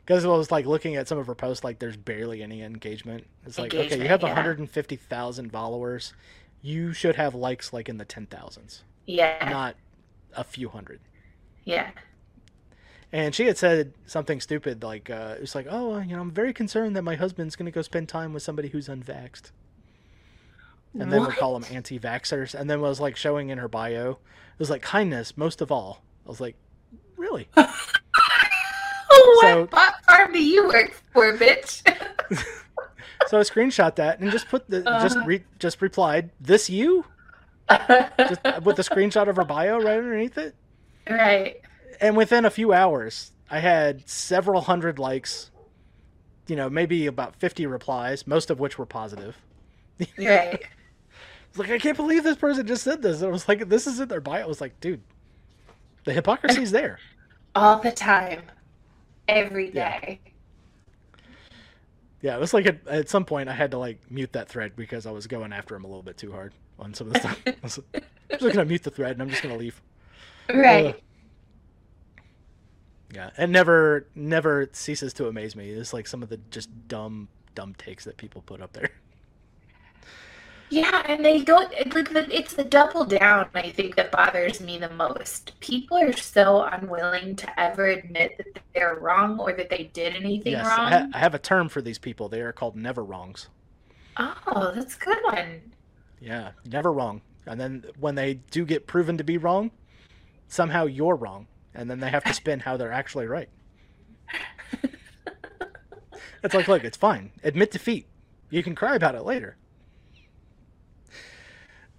Speaker 1: Because I was like looking at some of her posts, like there's barely any engagement. It's like okay, you have
Speaker 2: yeah.
Speaker 1: 150,000 followers, you should have likes like in the 10,000s,
Speaker 2: Yeah.
Speaker 1: not a few hundred.
Speaker 2: Yeah.
Speaker 1: And she had said something stupid like, uh, it was like, oh, you know, I'm very concerned that my husband's going to go spend time with somebody who's unvaxxed. And then we'll call them anti vaxxers. And then was like showing in her bio, it was like, kindness, most of all. I was like, really? [LAUGHS] So-
Speaker 2: what bot farm do you work for, bitch? [LAUGHS]
Speaker 1: so I screenshot that and just put the, just,
Speaker 2: Uh-huh.
Speaker 1: re- just replied, this you? [LAUGHS] Just with the screenshot of her bio right underneath it.
Speaker 2: right.
Speaker 1: And within a few hours, I had several hundred likes, you know, maybe about 50 replies, most of which were positive.
Speaker 2: Right. [LAUGHS]
Speaker 1: Like I can't believe this person just said this. And I was like, this is in their bio. I was like, dude, the hypocrisy's there.
Speaker 2: All the time. Every
Speaker 1: Yeah. Yeah, it was like at, at some point I had to like mute that thread because I was going after him a little bit too hard on some of the stuff. I was, like, [LAUGHS] I'm just gonna mute the thread and I'm just gonna leave.
Speaker 2: Right.
Speaker 1: Ugh. Yeah, it never never ceases to amaze me. It's like some of the just dumb dumb takes that people put up there.
Speaker 2: Yeah, and they like it's the double down. I think that bothers me the most. People are so unwilling to ever admit that they're wrong or that they did anything
Speaker 1: yes,
Speaker 2: wrong.
Speaker 1: I, ha- I have a term for these people. They are called never wrongs.
Speaker 2: Oh, that's a good one.
Speaker 1: Yeah, never wrong. And then when they do get proven to be wrong, somehow you're wrong, and then they have to spin how they're actually right. [LAUGHS] It's like, look, it's fine. Admit defeat. You can cry about it later.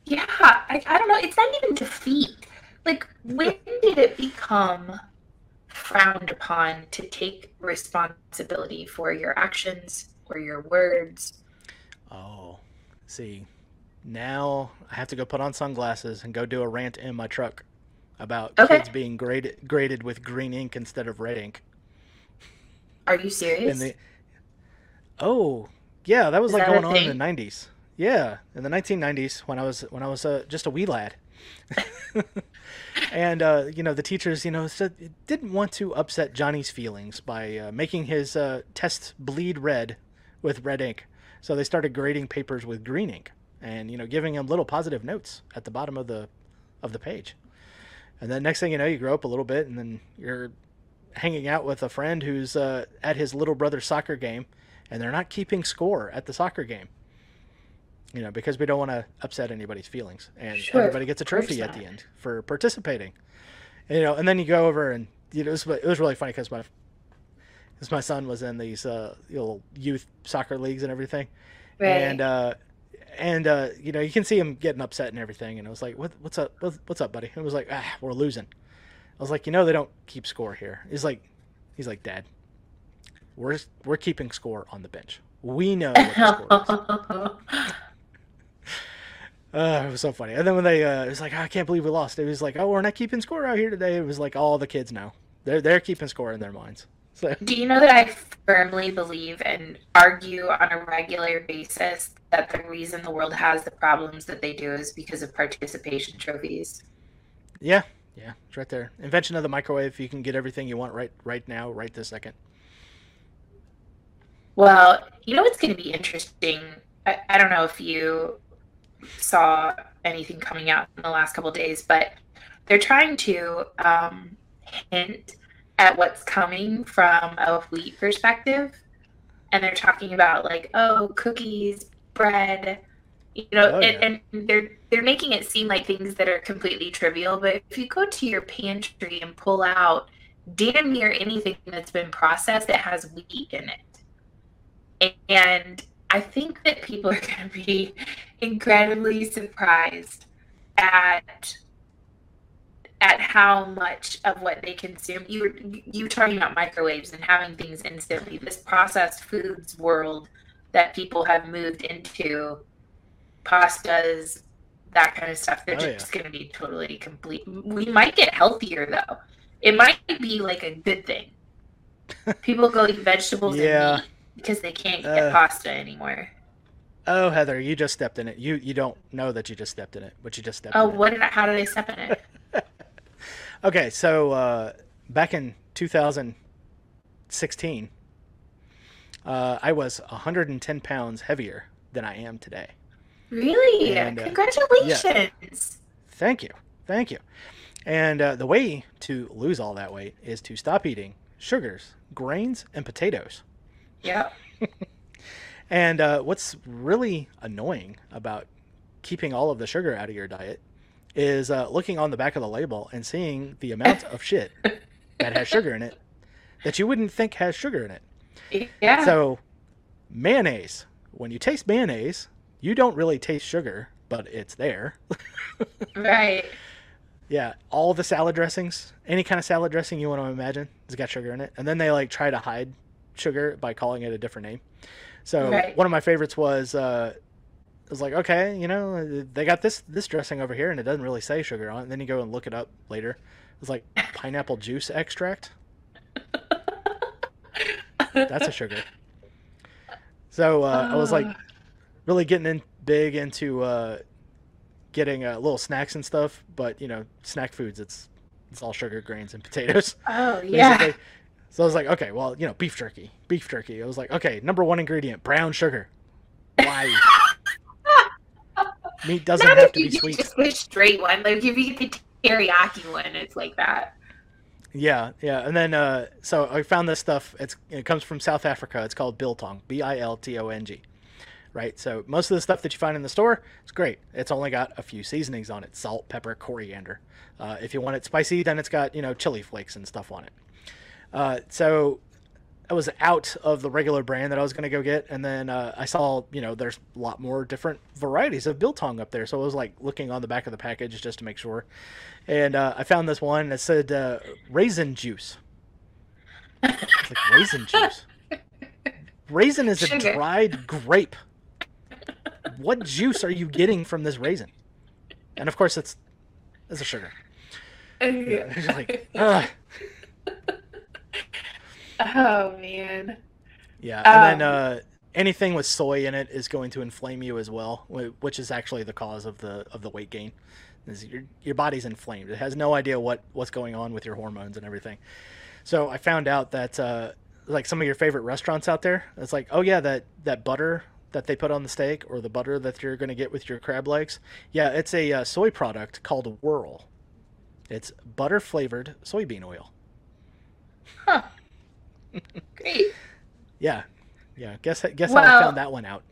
Speaker 2: Yeah, I, I don't know. It's not even defeat. Like, when did it become frowned upon to take responsibility for your actions or your words?
Speaker 1: Oh, see, now I have to go put on sunglasses and go do a rant in my truck about
Speaker 2: okay.
Speaker 1: kids being graded graded with green ink instead of red ink.
Speaker 2: Are you serious?
Speaker 1: They, oh, yeah, that was
Speaker 2: Is
Speaker 1: like
Speaker 2: that
Speaker 1: going on in the 90s. Yeah, in the nineteen nineties when I was when I was uh, just a wee lad. [LAUGHS] and uh, you know the teachers, you know, said, didn't want to upset Johnny's feelings by uh, making his uh, test bleed red with red ink. So they started grading papers with green ink, and you know, giving him little positive notes at the bottom of the of the page. And then next thing you know, you grow up a little bit, and then you're hanging out with a friend who's uh, at his little brother's soccer game, and they're not keeping score at the soccer game. You know, because we don't want to upset anybody's feelings, and
Speaker 2: Sure,
Speaker 1: everybody gets a trophy at the end for participating. And, you know, and then you go over and you know, it was, it was really funny because my because my son was in these uh, little youth soccer leagues and everything,
Speaker 2: right.
Speaker 1: and uh, and uh, you know you can see him getting upset and everything. And I was like, "What what's up? What's, what's up, buddy?" And it was like, "Ah, we're losing." I was like, "You know they don't keep score here." He's like, "He's like, Dad, we're we're keeping score on the bench. We know [LAUGHS] [LAUGHS] what the score is." Uh, it was so funny. And then when they, uh, it was like, "I can't believe we lost. It was like, oh, we're not keeping score out here today. It was like all the kids know. They're they're keeping score in their minds. [LAUGHS] So
Speaker 2: Do you know that I firmly believe and argue on a regular basis that the reason the world has the problems that they do is because of participation trophies?
Speaker 1: yeah, yeah, it's right there. Invention of the microwave. You can get everything you want right right now, right this second.
Speaker 2: Well, you know what's going to be interesting? I, I don't know if you saw anything coming out in the last couple days, but they're trying to um, hint at what's coming from a wheat perspective. And they're talking about like, oh, cookies, bread, you know,
Speaker 1: Oh, yeah.
Speaker 2: and, and they're they're making it seem like things that are completely trivial. But if you go to your pantry and pull out damn near anything that's been processed that has wheat in it, and I think that people are going to be incredibly surprised at at how much of what they consume. You were you were talking about microwaves and having things instantly. This processed foods world that people have moved into, pastas, that kind of stuff. They're
Speaker 1: Oh, yeah.
Speaker 2: just going to be totally complete. We might get healthier though. It might be like a good thing. [LAUGHS] People go eat vegetables
Speaker 1: Yeah.
Speaker 2: and meat because they can't get
Speaker 1: Uh,
Speaker 2: pasta anymore.
Speaker 1: Oh, Heather, you just stepped in it. You you don't know that you just stepped in it, but you just stepped
Speaker 2: Oh,
Speaker 1: it.
Speaker 2: what did I, how did I step in it? [LAUGHS]
Speaker 1: Okay, so uh, back in 2016, uh, I was 110 pounds heavier than I am today.
Speaker 2: Really?
Speaker 1: And, uh,
Speaker 2: Congratulations.
Speaker 1: Thank you, thank you. And uh, the way to lose all that weight is to stop eating sugars, grains, and potatoes.
Speaker 2: Yep. [LAUGHS]
Speaker 1: And uh, what's really annoying about keeping all of the sugar out of your diet is uh, looking on the back of the label and seeing the amount of shit that has sugar in it that you wouldn't think has sugar in it.
Speaker 2: Yeah.
Speaker 1: So, mayonnaise. When you taste mayonnaise, you don't really taste sugar, but it's there. [LAUGHS]
Speaker 2: right.
Speaker 1: yeah, all the salad dressings, any kind of salad dressing you want to imagine, has got sugar in it. And then they like try to hide sugar by calling it a different name. So
Speaker 2: Right.
Speaker 1: one of my favorites was uh, it was like okay, you know, they got this this dressing over here, and it doesn't really say sugar on it. And then you go and look it up later. It's like [LAUGHS] pineapple juice extract. [LAUGHS] That's a sugar. So uh, I was like
Speaker 2: Uh,
Speaker 1: really getting in big into uh, getting uh, little snacks and stuff, but you know, snack foods it's it's all sugar, grains, and potatoes.
Speaker 2: oh yeah.
Speaker 1: basically. So I was like, okay, well, you know, beef jerky, beef jerky. I was like, okay, number one ingredient, brown sugar. Why? [LAUGHS] Meat doesn't
Speaker 2: Not
Speaker 1: have to be sweet.
Speaker 2: just the straight one. Like if you get the teriyaki one, it's like that.
Speaker 1: Yeah, yeah. And then uh, so I found this stuff. It's it comes from South Africa. It's called biltong, B I L T O N G. Right. So most of the stuff that you find in the store, it's great. It's only got a few seasonings on it: salt, pepper, coriander. Uh, if you want it spicy, then it's got you know chili flakes and stuff on it. Uh, so I was out of the regular brand that I was going to go get, and then uh, I saw you know there's a lot more different varieties of biltong up there. So I was like looking on the back of the package just to make sure, and uh, I found this one that said uh, raisin juice. It's like raisin juice. Raisin is a
Speaker 2: Sugar.
Speaker 1: dried grape. What juice are you getting from this raisin? And of course, it's it's a sugar. Yeah, like.
Speaker 2: Oh man.
Speaker 1: Yeah, and then
Speaker 2: Um,
Speaker 1: uh, anything with soy in it is going to inflame you as well, which is actually the cause of the of the weight gain. Is your your body's inflamed. It has no idea what what's going on with your hormones and everything. So I found out that uh, like some of your favorite restaurants out there, it's like, oh yeah, that that butter that they put on the steak or the butter that you're going to get with your crab legs. Yeah, it's a uh, soy product called Whirl. It's butter flavored soybean oil.
Speaker 2: Huh. Great.
Speaker 1: Yeah, yeah. Guess guess how I found that one out.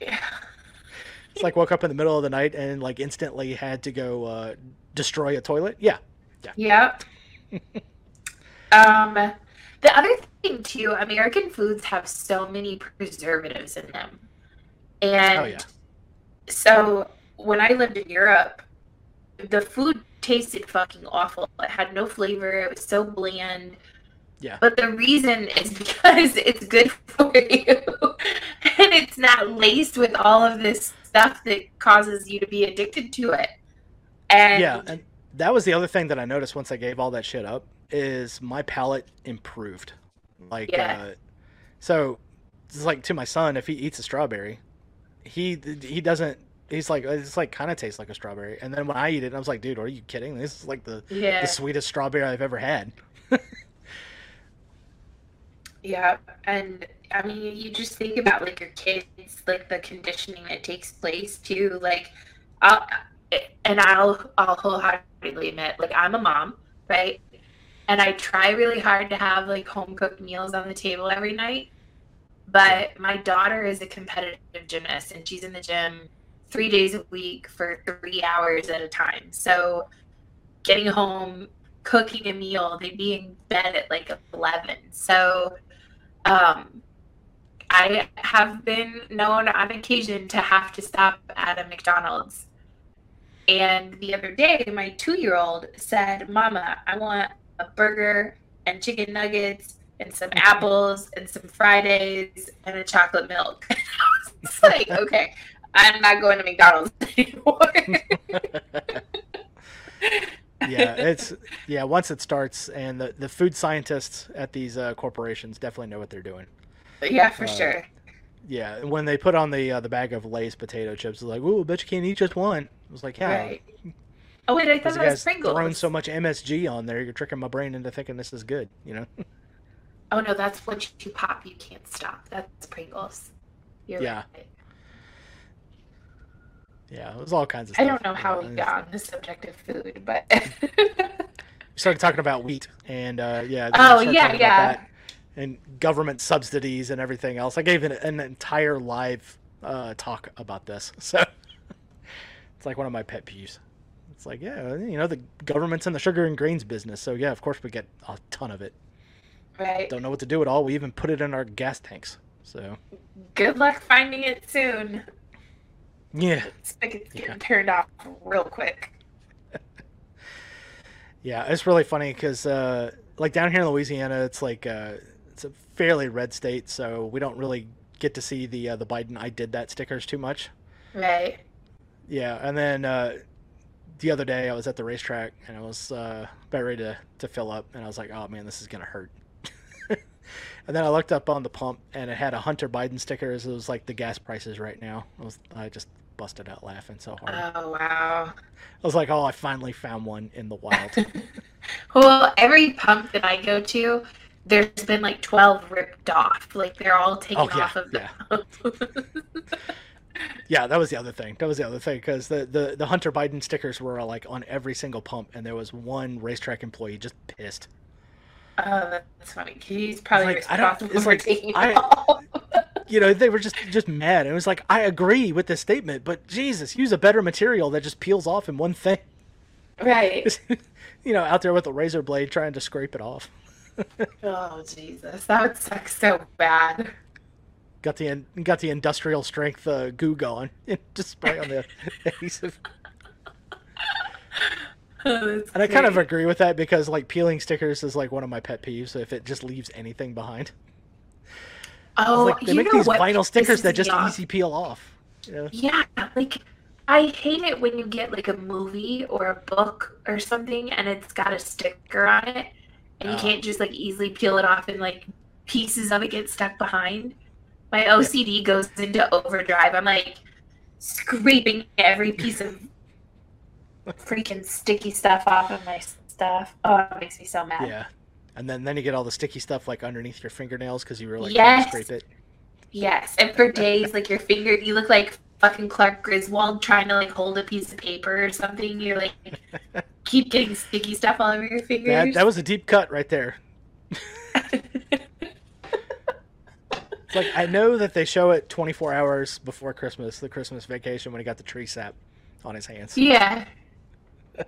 Speaker 1: yeah. It's like woke up in the middle of the night and like instantly had to go uh, destroy a toilet. Yeah,
Speaker 2: Yep. um, the other thing too, American foods have so many preservatives in them, and
Speaker 1: Oh, yeah.
Speaker 2: so when I lived in Europe, the food tasted fucking awful. It had no flavor. It was so bland.
Speaker 1: Yeah.
Speaker 2: But the reason is [LAUGHS] because it's good for you, and it's not laced with all of this stuff that causes you to be addicted to it. And
Speaker 1: yeah. And that was the other thing that I noticed once I gave all that shit up is my palate improved Like,
Speaker 2: Yeah.
Speaker 1: uh, so it's like to my son, if he eats a strawberry, he he doesn't. He's like, it's like kind of tastes like a strawberry. And then when I eat it, I was like, dude, are you kidding? This is like the
Speaker 2: Yeah.
Speaker 1: the sweetest strawberry I've ever had. [LAUGHS]
Speaker 2: Yeah, and I mean, you just think about like your kids, like the conditioning that takes place too. Like, I'll, eh, and I'll, I'll wholeheartedly admit, like I'm a mom, right? And I try really hard to have like home cooked meals on the table every night. But my daughter is a competitive gymnast, and she's in the gym three days a week for three hours at a time. So, getting home, cooking a meal, they'd be in bed at like eleven. So um, I have been known on occasion to have to stop at a McDonald's. And the other day, my two year old said, Mama, I want a burger and chicken nuggets and some apples and some Fridays and a chocolate milk. [LAUGHS] I was like, [LAUGHS] okay, I'm not going to McDonald's [LAUGHS] anymore.
Speaker 1: Yeah, [LAUGHS] it's yeah. Once it starts, and the, the food scientists at these uh, corporations definitely know what they're doing.
Speaker 2: yeah, for
Speaker 1: Uh,
Speaker 2: sure.
Speaker 1: Yeah, when they put on the uh, the bag of Lay's potato chips, they're like, "Ooh, I bet you can't eat just one." I was like, "Yeah,
Speaker 2: Right. Oh, wait, I thought
Speaker 1: you
Speaker 2: that was Pringles.
Speaker 1: throwing so much MSG on there, you're tricking my brain into thinking this is good." You know? [LAUGHS]
Speaker 2: Oh no, that's once you pop, you can't stop. That's Pringles. You're
Speaker 1: Yeah.
Speaker 2: right.
Speaker 1: Yeah, it was all kinds of stuff.
Speaker 2: I don't know how we got on the subject of food, but [LAUGHS]
Speaker 1: We started talking about wheat, and uh, yeah.
Speaker 2: Oh, yeah, yeah.
Speaker 1: And government subsidies and everything else. I gave an, an entire live uh, talk about this, [LAUGHS] so it's like one of my pet peeves. It's like, yeah, you know, the government's in the sugar and grains business, so yeah, of course we get a ton of it.
Speaker 2: right.
Speaker 1: Don't know what to do at all. We even put it in our gas tanks. So
Speaker 2: Good luck finding it soon.
Speaker 1: Yeah,
Speaker 2: Spigot's getting
Speaker 1: Yeah.
Speaker 2: turned off real quick. [LAUGHS]
Speaker 1: yeah, it's really funny because uh, like down here in Louisiana, it's like uh, it's a fairly red state, so we don't really get to see the uh, the Biden "I did that" stickers too much.
Speaker 2: Right.
Speaker 1: Yeah, and then uh, the other day I was at the racetrack and I was uh, about ready to, to fill up, and I was like, "Oh man, this is gonna hurt." And then I looked up on the pump and it had a Hunter Biden sticker. As it was like the gas prices right now. I was I just busted out laughing so hard.
Speaker 2: Oh wow.
Speaker 1: I was like, "Oh, I finally found one in the wild." [LAUGHS]
Speaker 2: well, every pump that I go to, there's been like twelve ripped off. Like they're all taken
Speaker 1: Oh, yeah,
Speaker 2: off of the
Speaker 1: yeah. yeah, that was the other thing. That was the other thing because the, the the Hunter Biden stickers were like on every single pump, and there was one racetrack employee just pissed.
Speaker 2: Oh, that's funny. He's probably
Speaker 1: like, I don't-
Speaker 2: responsible for
Speaker 1: like,
Speaker 2: taking
Speaker 1: I-
Speaker 2: it all. [LAUGHS]
Speaker 1: you know, they were just just mad. It was like, I agree with this statement, but Jesus, use a better material that just peels off in one thing.
Speaker 2: right. [LAUGHS]
Speaker 1: you know, out there with a razor blade trying to scrape it off. [LAUGHS]
Speaker 2: Oh Jesus, that would suck so bad.
Speaker 1: Got the got the industrial strength uh, goo going and just spray on the adhesive. And I kind of agree with that because like peeling stickers is like one of my pet peeves. If it just leaves anything behind,
Speaker 2: Oh,
Speaker 1: like they
Speaker 2: you
Speaker 1: make
Speaker 2: know
Speaker 1: these
Speaker 2: what
Speaker 1: vinyl stickers that just
Speaker 2: off?
Speaker 1: easy peel off. You know?
Speaker 2: Yeah, like I hate it when you get like a movie or a book or something and it's got a sticker on it and you
Speaker 1: Ah.
Speaker 2: can't just like easily peel it off and like pieces of it get stuck behind. My OCD goes into overdrive. I'm like scraping every piece of freaking sticky stuff off of my stuff. Oh, it makes me so mad.
Speaker 1: Yeah. And then then you get all the sticky stuff like underneath your fingernails because you were like
Speaker 2: Yes.
Speaker 1: scrape it.
Speaker 2: Yes, and for days, like your finger, you look like fucking Clark Griswold trying to like hold a piece of paper or something. You're like, [LAUGHS] keep getting sticky stuff all over your fingers.
Speaker 1: That, that was a deep cut right there. It's [LAUGHS] like I know that they show it 24 hours before Christmas, the Christmas vacation, when he got the tree sap on his hands.
Speaker 2: yeah. [LAUGHS]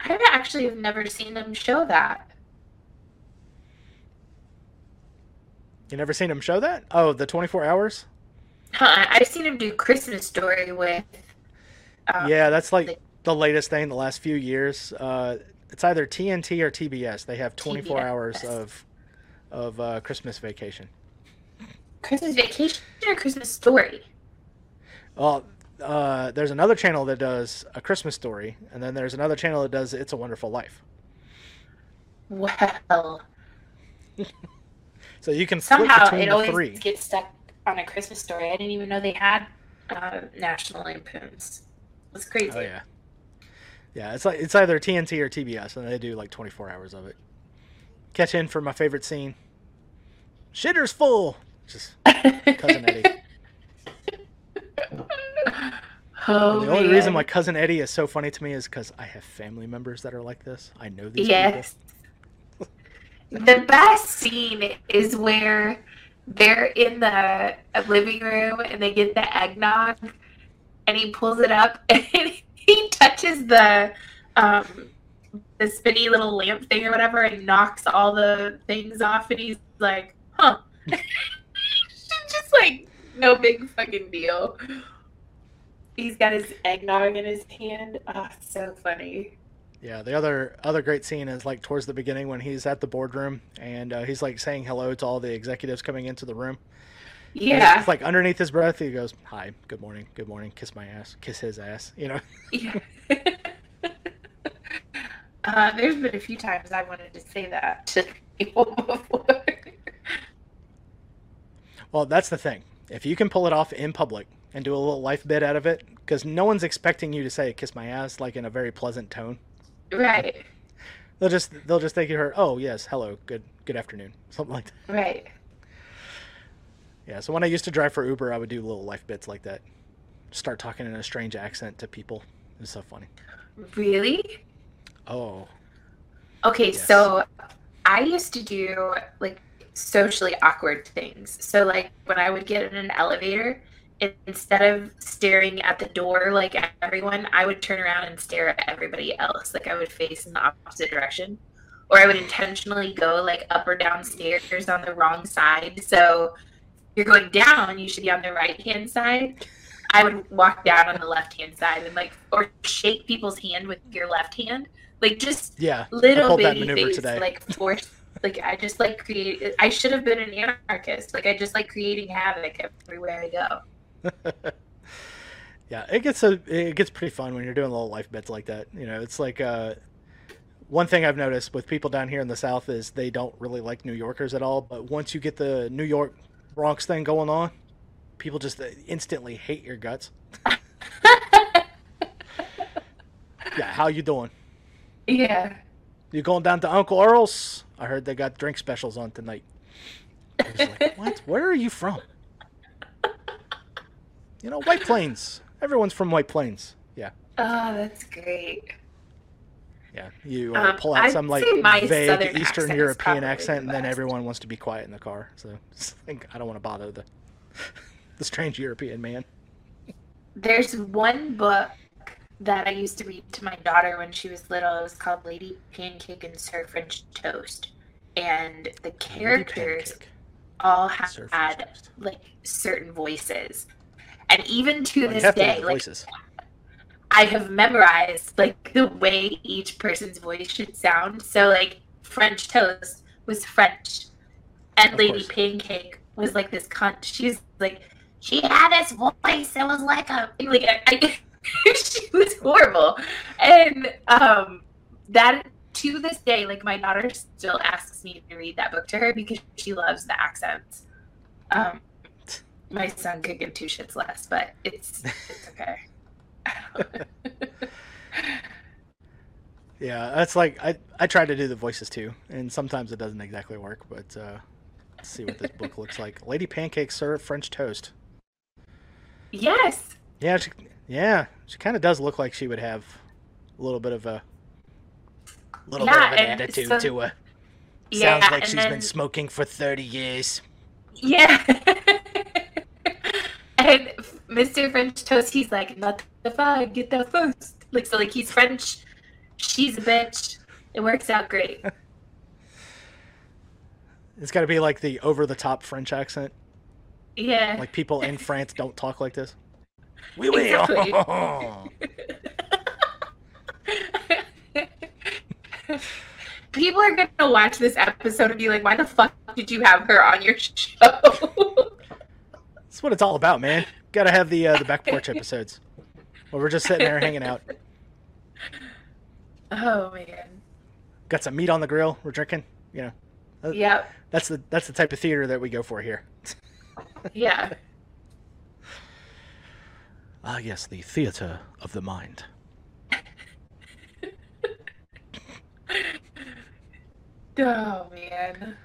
Speaker 2: I actually have never seen them show that.
Speaker 1: You never seen him show that? Oh, the 24 hours?
Speaker 2: Huh, I've seen him do Christmas Story with. Um,
Speaker 1: yeah, that's like
Speaker 2: the-
Speaker 1: the latest thing the last few years. Uh, it's either TNT or TBS. They have 24 hours of of uh, Christmas vacation.
Speaker 2: Christmas Vacation or Christmas Story.
Speaker 1: Well, uh, there's another channel that does a Christmas story, and then there's another channel that does It's a Wonderful Life.
Speaker 2: Well, [LAUGHS]
Speaker 1: So you can
Speaker 2: somehow it always
Speaker 1: three.
Speaker 2: gets stuck on a Christmas story. I didn't even know they had uh, National Lampoons. It's crazy.
Speaker 1: Oh yeah, yeah. It's like it's either TNT or TBS, and they do like 24 hours of it. Catch in for my favorite scene. Shitter's full. Just [LAUGHS] cousin Eddie.
Speaker 2: Oh,
Speaker 1: And the only reason
Speaker 2: man.
Speaker 1: my cousin Eddie is so funny to me is because I have family members that are like this. I know these
Speaker 2: Yes. the best scene is where they're in the living room and they get the eggnog and he pulls it up [LAUGHS] and he touches the um the spinny little lamp thing or whatever and knocks all the things off and he's like, huh. [LAUGHS] Just like no big fucking deal. He's got his eggnog in his hand. Oh, so funny.
Speaker 1: Yeah, the other other great scene is like towards the beginning when he's at the boardroom and uh, he's like saying hello to all the executives coming into the room.
Speaker 2: Yeah.
Speaker 1: It's like underneath his breath, he goes, "Hi, good morning, good morning, kiss my ass, kiss his ass." You know.
Speaker 2: Yeah. [LAUGHS] uh, there's been a few times I wanted to say that [LAUGHS] to people before.
Speaker 1: Well, that's the thing. If you can pull it off in public and do a little life bit out of it, because no one's expecting you to say "kiss my ass" like in a very pleasant tone.
Speaker 2: right,
Speaker 1: They'll just they'll just think you heard, "Oh yes, hello, good good afternoon," [LAUGHS] something like that.
Speaker 2: right.
Speaker 1: Yeah. So when I used to drive for Uber, I would do little life bits like that. Start talking in a strange accent to people. It's so funny.
Speaker 2: Really?
Speaker 1: Oh,
Speaker 2: Okay,
Speaker 1: Yes.
Speaker 2: so I used to do like socially awkward things. So like when I would get in an elevator, instead of staring at the door like everyone, I would turn around and stare at everybody else. Like I would face in the opposite direction. Or I would intentionally go like up or down stairs on the wrong side. So you're going down, you should be on the right hand side. I would walk down on the left hand side and like or shake people's hand with your left hand. Like just
Speaker 1: yeah.
Speaker 2: Little
Speaker 1: pulled that
Speaker 2: bitty
Speaker 1: maneuver
Speaker 2: things
Speaker 1: today.
Speaker 2: like force like i just like create i should have been an anarchist like i just like creating havoc everywhere i go [LAUGHS]
Speaker 1: yeah, it gets a it gets pretty fun when you're doing little life bits like that. You know, it's like uh, one thing I've noticed with people down here in the South is they don't really like New Yorkers at all. But once you get the New York Bronx thing going on, people just uh, instantly hate your guts. [LAUGHS] Yeah, how you doing?
Speaker 2: yeah
Speaker 1: You going down to Uncle Earl's? I heard they got drink specials on tonight. I was like, [LAUGHS] what? Where are you from? You know, White Plains. Everyone's from White Plains. Yeah,
Speaker 2: oh that's great
Speaker 1: yeah. You uh,
Speaker 2: Um,
Speaker 1: pull out
Speaker 2: I'd
Speaker 1: some like vague
Speaker 2: southern
Speaker 1: Eastern European accent, and then everyone wants to be quiet in the car. So [LAUGHS] like, I don't want to bother the [LAUGHS] the strange European man.
Speaker 2: there's one book that i used to read to my daughter when she was little it was called lady pancake and sir french toast and the characters all
Speaker 1: French
Speaker 2: had like certain voices and even to
Speaker 1: Well,
Speaker 2: this
Speaker 1: to
Speaker 2: day
Speaker 1: the
Speaker 2: like
Speaker 1: voices.
Speaker 2: I have memorized like the way each person's voice should sound. So like French toast was French, and
Speaker 1: Of
Speaker 2: Lady
Speaker 1: course.
Speaker 2: Pancake was like this cunt. She was like she had this voice. It was like a like I, I, [LAUGHS] she was horrible, and um that to this day, like my daughter still asks me to read that book to her because she loves the accents. Um, my son could give two shits less, but it's it's [LAUGHS] okay.
Speaker 1: Yeah, that's like I I try to do the voices too, and sometimes it doesn't exactly work. But uh, let's see what this book looks like. [LAUGHS] Lady Pancake serve French toast.
Speaker 2: yes.
Speaker 1: Yeah, she, yeah, she kind of does look like she would have a little bit of a little
Speaker 2: Yeah,
Speaker 1: bit of an attitude
Speaker 2: so-
Speaker 1: to her.
Speaker 2: Yeah,
Speaker 1: Sounds like she's
Speaker 2: then,
Speaker 1: been smoking for thirty years.
Speaker 2: Yeah. [LAUGHS] and Mr. French Toast, he's like, not the five, get there first. Like, so, like, he's French. She's a bitch. It works out great. [LAUGHS]
Speaker 1: It's got to be like the over the top French accent.
Speaker 2: Yeah.
Speaker 1: Like people in France don't talk like this. We [LAUGHS] will.
Speaker 2: Exactly. [LAUGHS] People are going to watch this episode and be like, why the fuck did you have her on your show?
Speaker 1: That's what it's all about, man. Got to have the uh, the back porch [LAUGHS] episodes where we're just sitting there hanging out. [LAUGHS]
Speaker 2: oh, man.
Speaker 1: got some meat on the grill. We're drinking. You know, Uh,
Speaker 2: Yep.
Speaker 1: that's the that's the type of theater that we go for here. [LAUGHS]
Speaker 2: Yeah.
Speaker 1: Ah, yes, the theater of the mind.
Speaker 2: Oh man.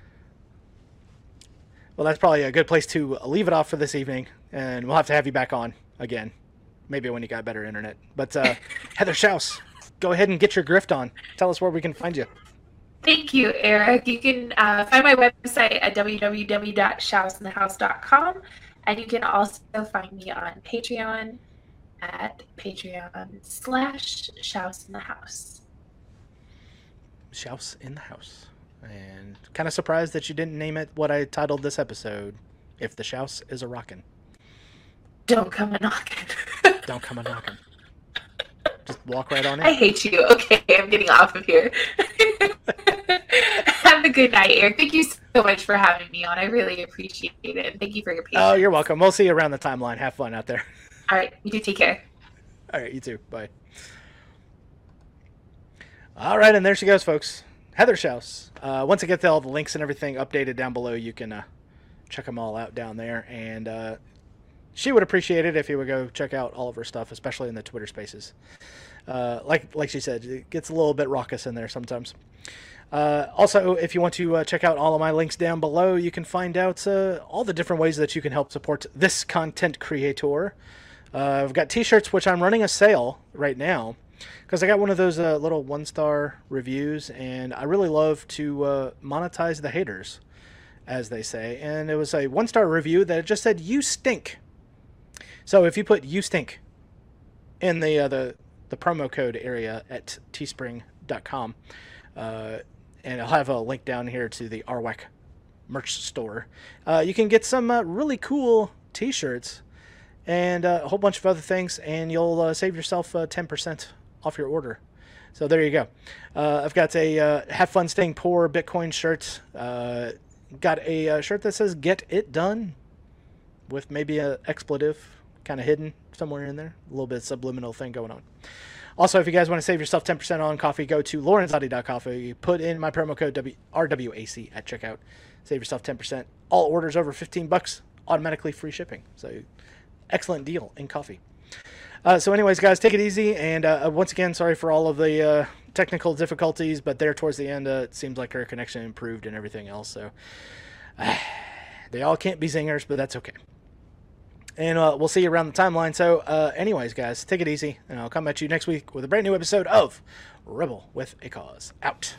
Speaker 1: Well, that's probably a good place to leave it off for this evening, and we'll have to have you back on again, maybe when you got better internet. But uh, [LAUGHS] Heather Schaus, go ahead and get your grift on. Tell us where we can find you.
Speaker 2: Thank you, Eric. You can uh, find my website at www.shousinthehouse.com. And you can also find me on Patreon at Patreon slash Shouse in the House.
Speaker 1: Schaus in the house, and kind of surprised that you didn't name it what I titled this episode. If the Shouse is a rockin',
Speaker 2: Don't come a knocking. [LAUGHS]
Speaker 1: don't come a knockin'. Just walk right on
Speaker 2: it.
Speaker 1: I
Speaker 2: hate you. Okay, I'm getting off of here. [LAUGHS] Have a good night, Eric. Thank you so much for having me on. I really appreciate it. Thank you for your patience.
Speaker 1: Oh, you're welcome. We'll see you around the timeline. Have fun out there. [LAUGHS]
Speaker 2: All right, you do take care.
Speaker 1: All right, you too. Bye. All right, and there she goes, folks. Heather Schaus. Uh, once I get all the links and everything updated down below, you can uh, check them all out down there. And uh, she would appreciate it if you would go check out all of her stuff, especially in the Twitter Spaces. Uh, like like she said, it gets a little bit raucous in there sometimes. Uh, also, if you want to uh, check out all of my links down below, you can find out all the different ways that you can help support this content creator. I've got T-shirts, which I'm running a sale right now because I got one of those uh, little one-star reviews, and I really love to uh, monetize the haters, as they say. And it was a one-star review that just said "You stink." So if you put "You stink" in the uh, the the promo code area at teespring.com, uh, and I'll have a link down here to the RWAC merch store. Uh, you can get some uh, really cool T-shirts and a whole bunch of other things, and you'll save yourself uh, 10% off your order. So there you go. Uh, I've got a uh, Have Fun Staying Poor Bitcoin shirt. Uh, got a uh, shirt that says Get It Done with maybe a expletive kind of hidden somewhere in there. A little bit subliminal thing going on. Also, if you guys want to save yourself 10% on coffee, go to lawrenceaudio.coffee. Put in my promo code RWAC at checkout. Save yourself 10%. All orders over 15 bucks, automatically free shipping. So, excellent deal in coffee. Uh, so, anyways, guys, take it easy. And uh, once again, sorry for all of the uh, technical difficulties, but there towards the end, uh, it seems like our connection improved and everything else. So, [SIGHS] they all can't be zingers, but that's okay. And uh, we'll see you around the timeline. So, uh, anyways, guys, take it easy, and I'll come at you next week with a brand new episode of Rebel with a Cause. Out.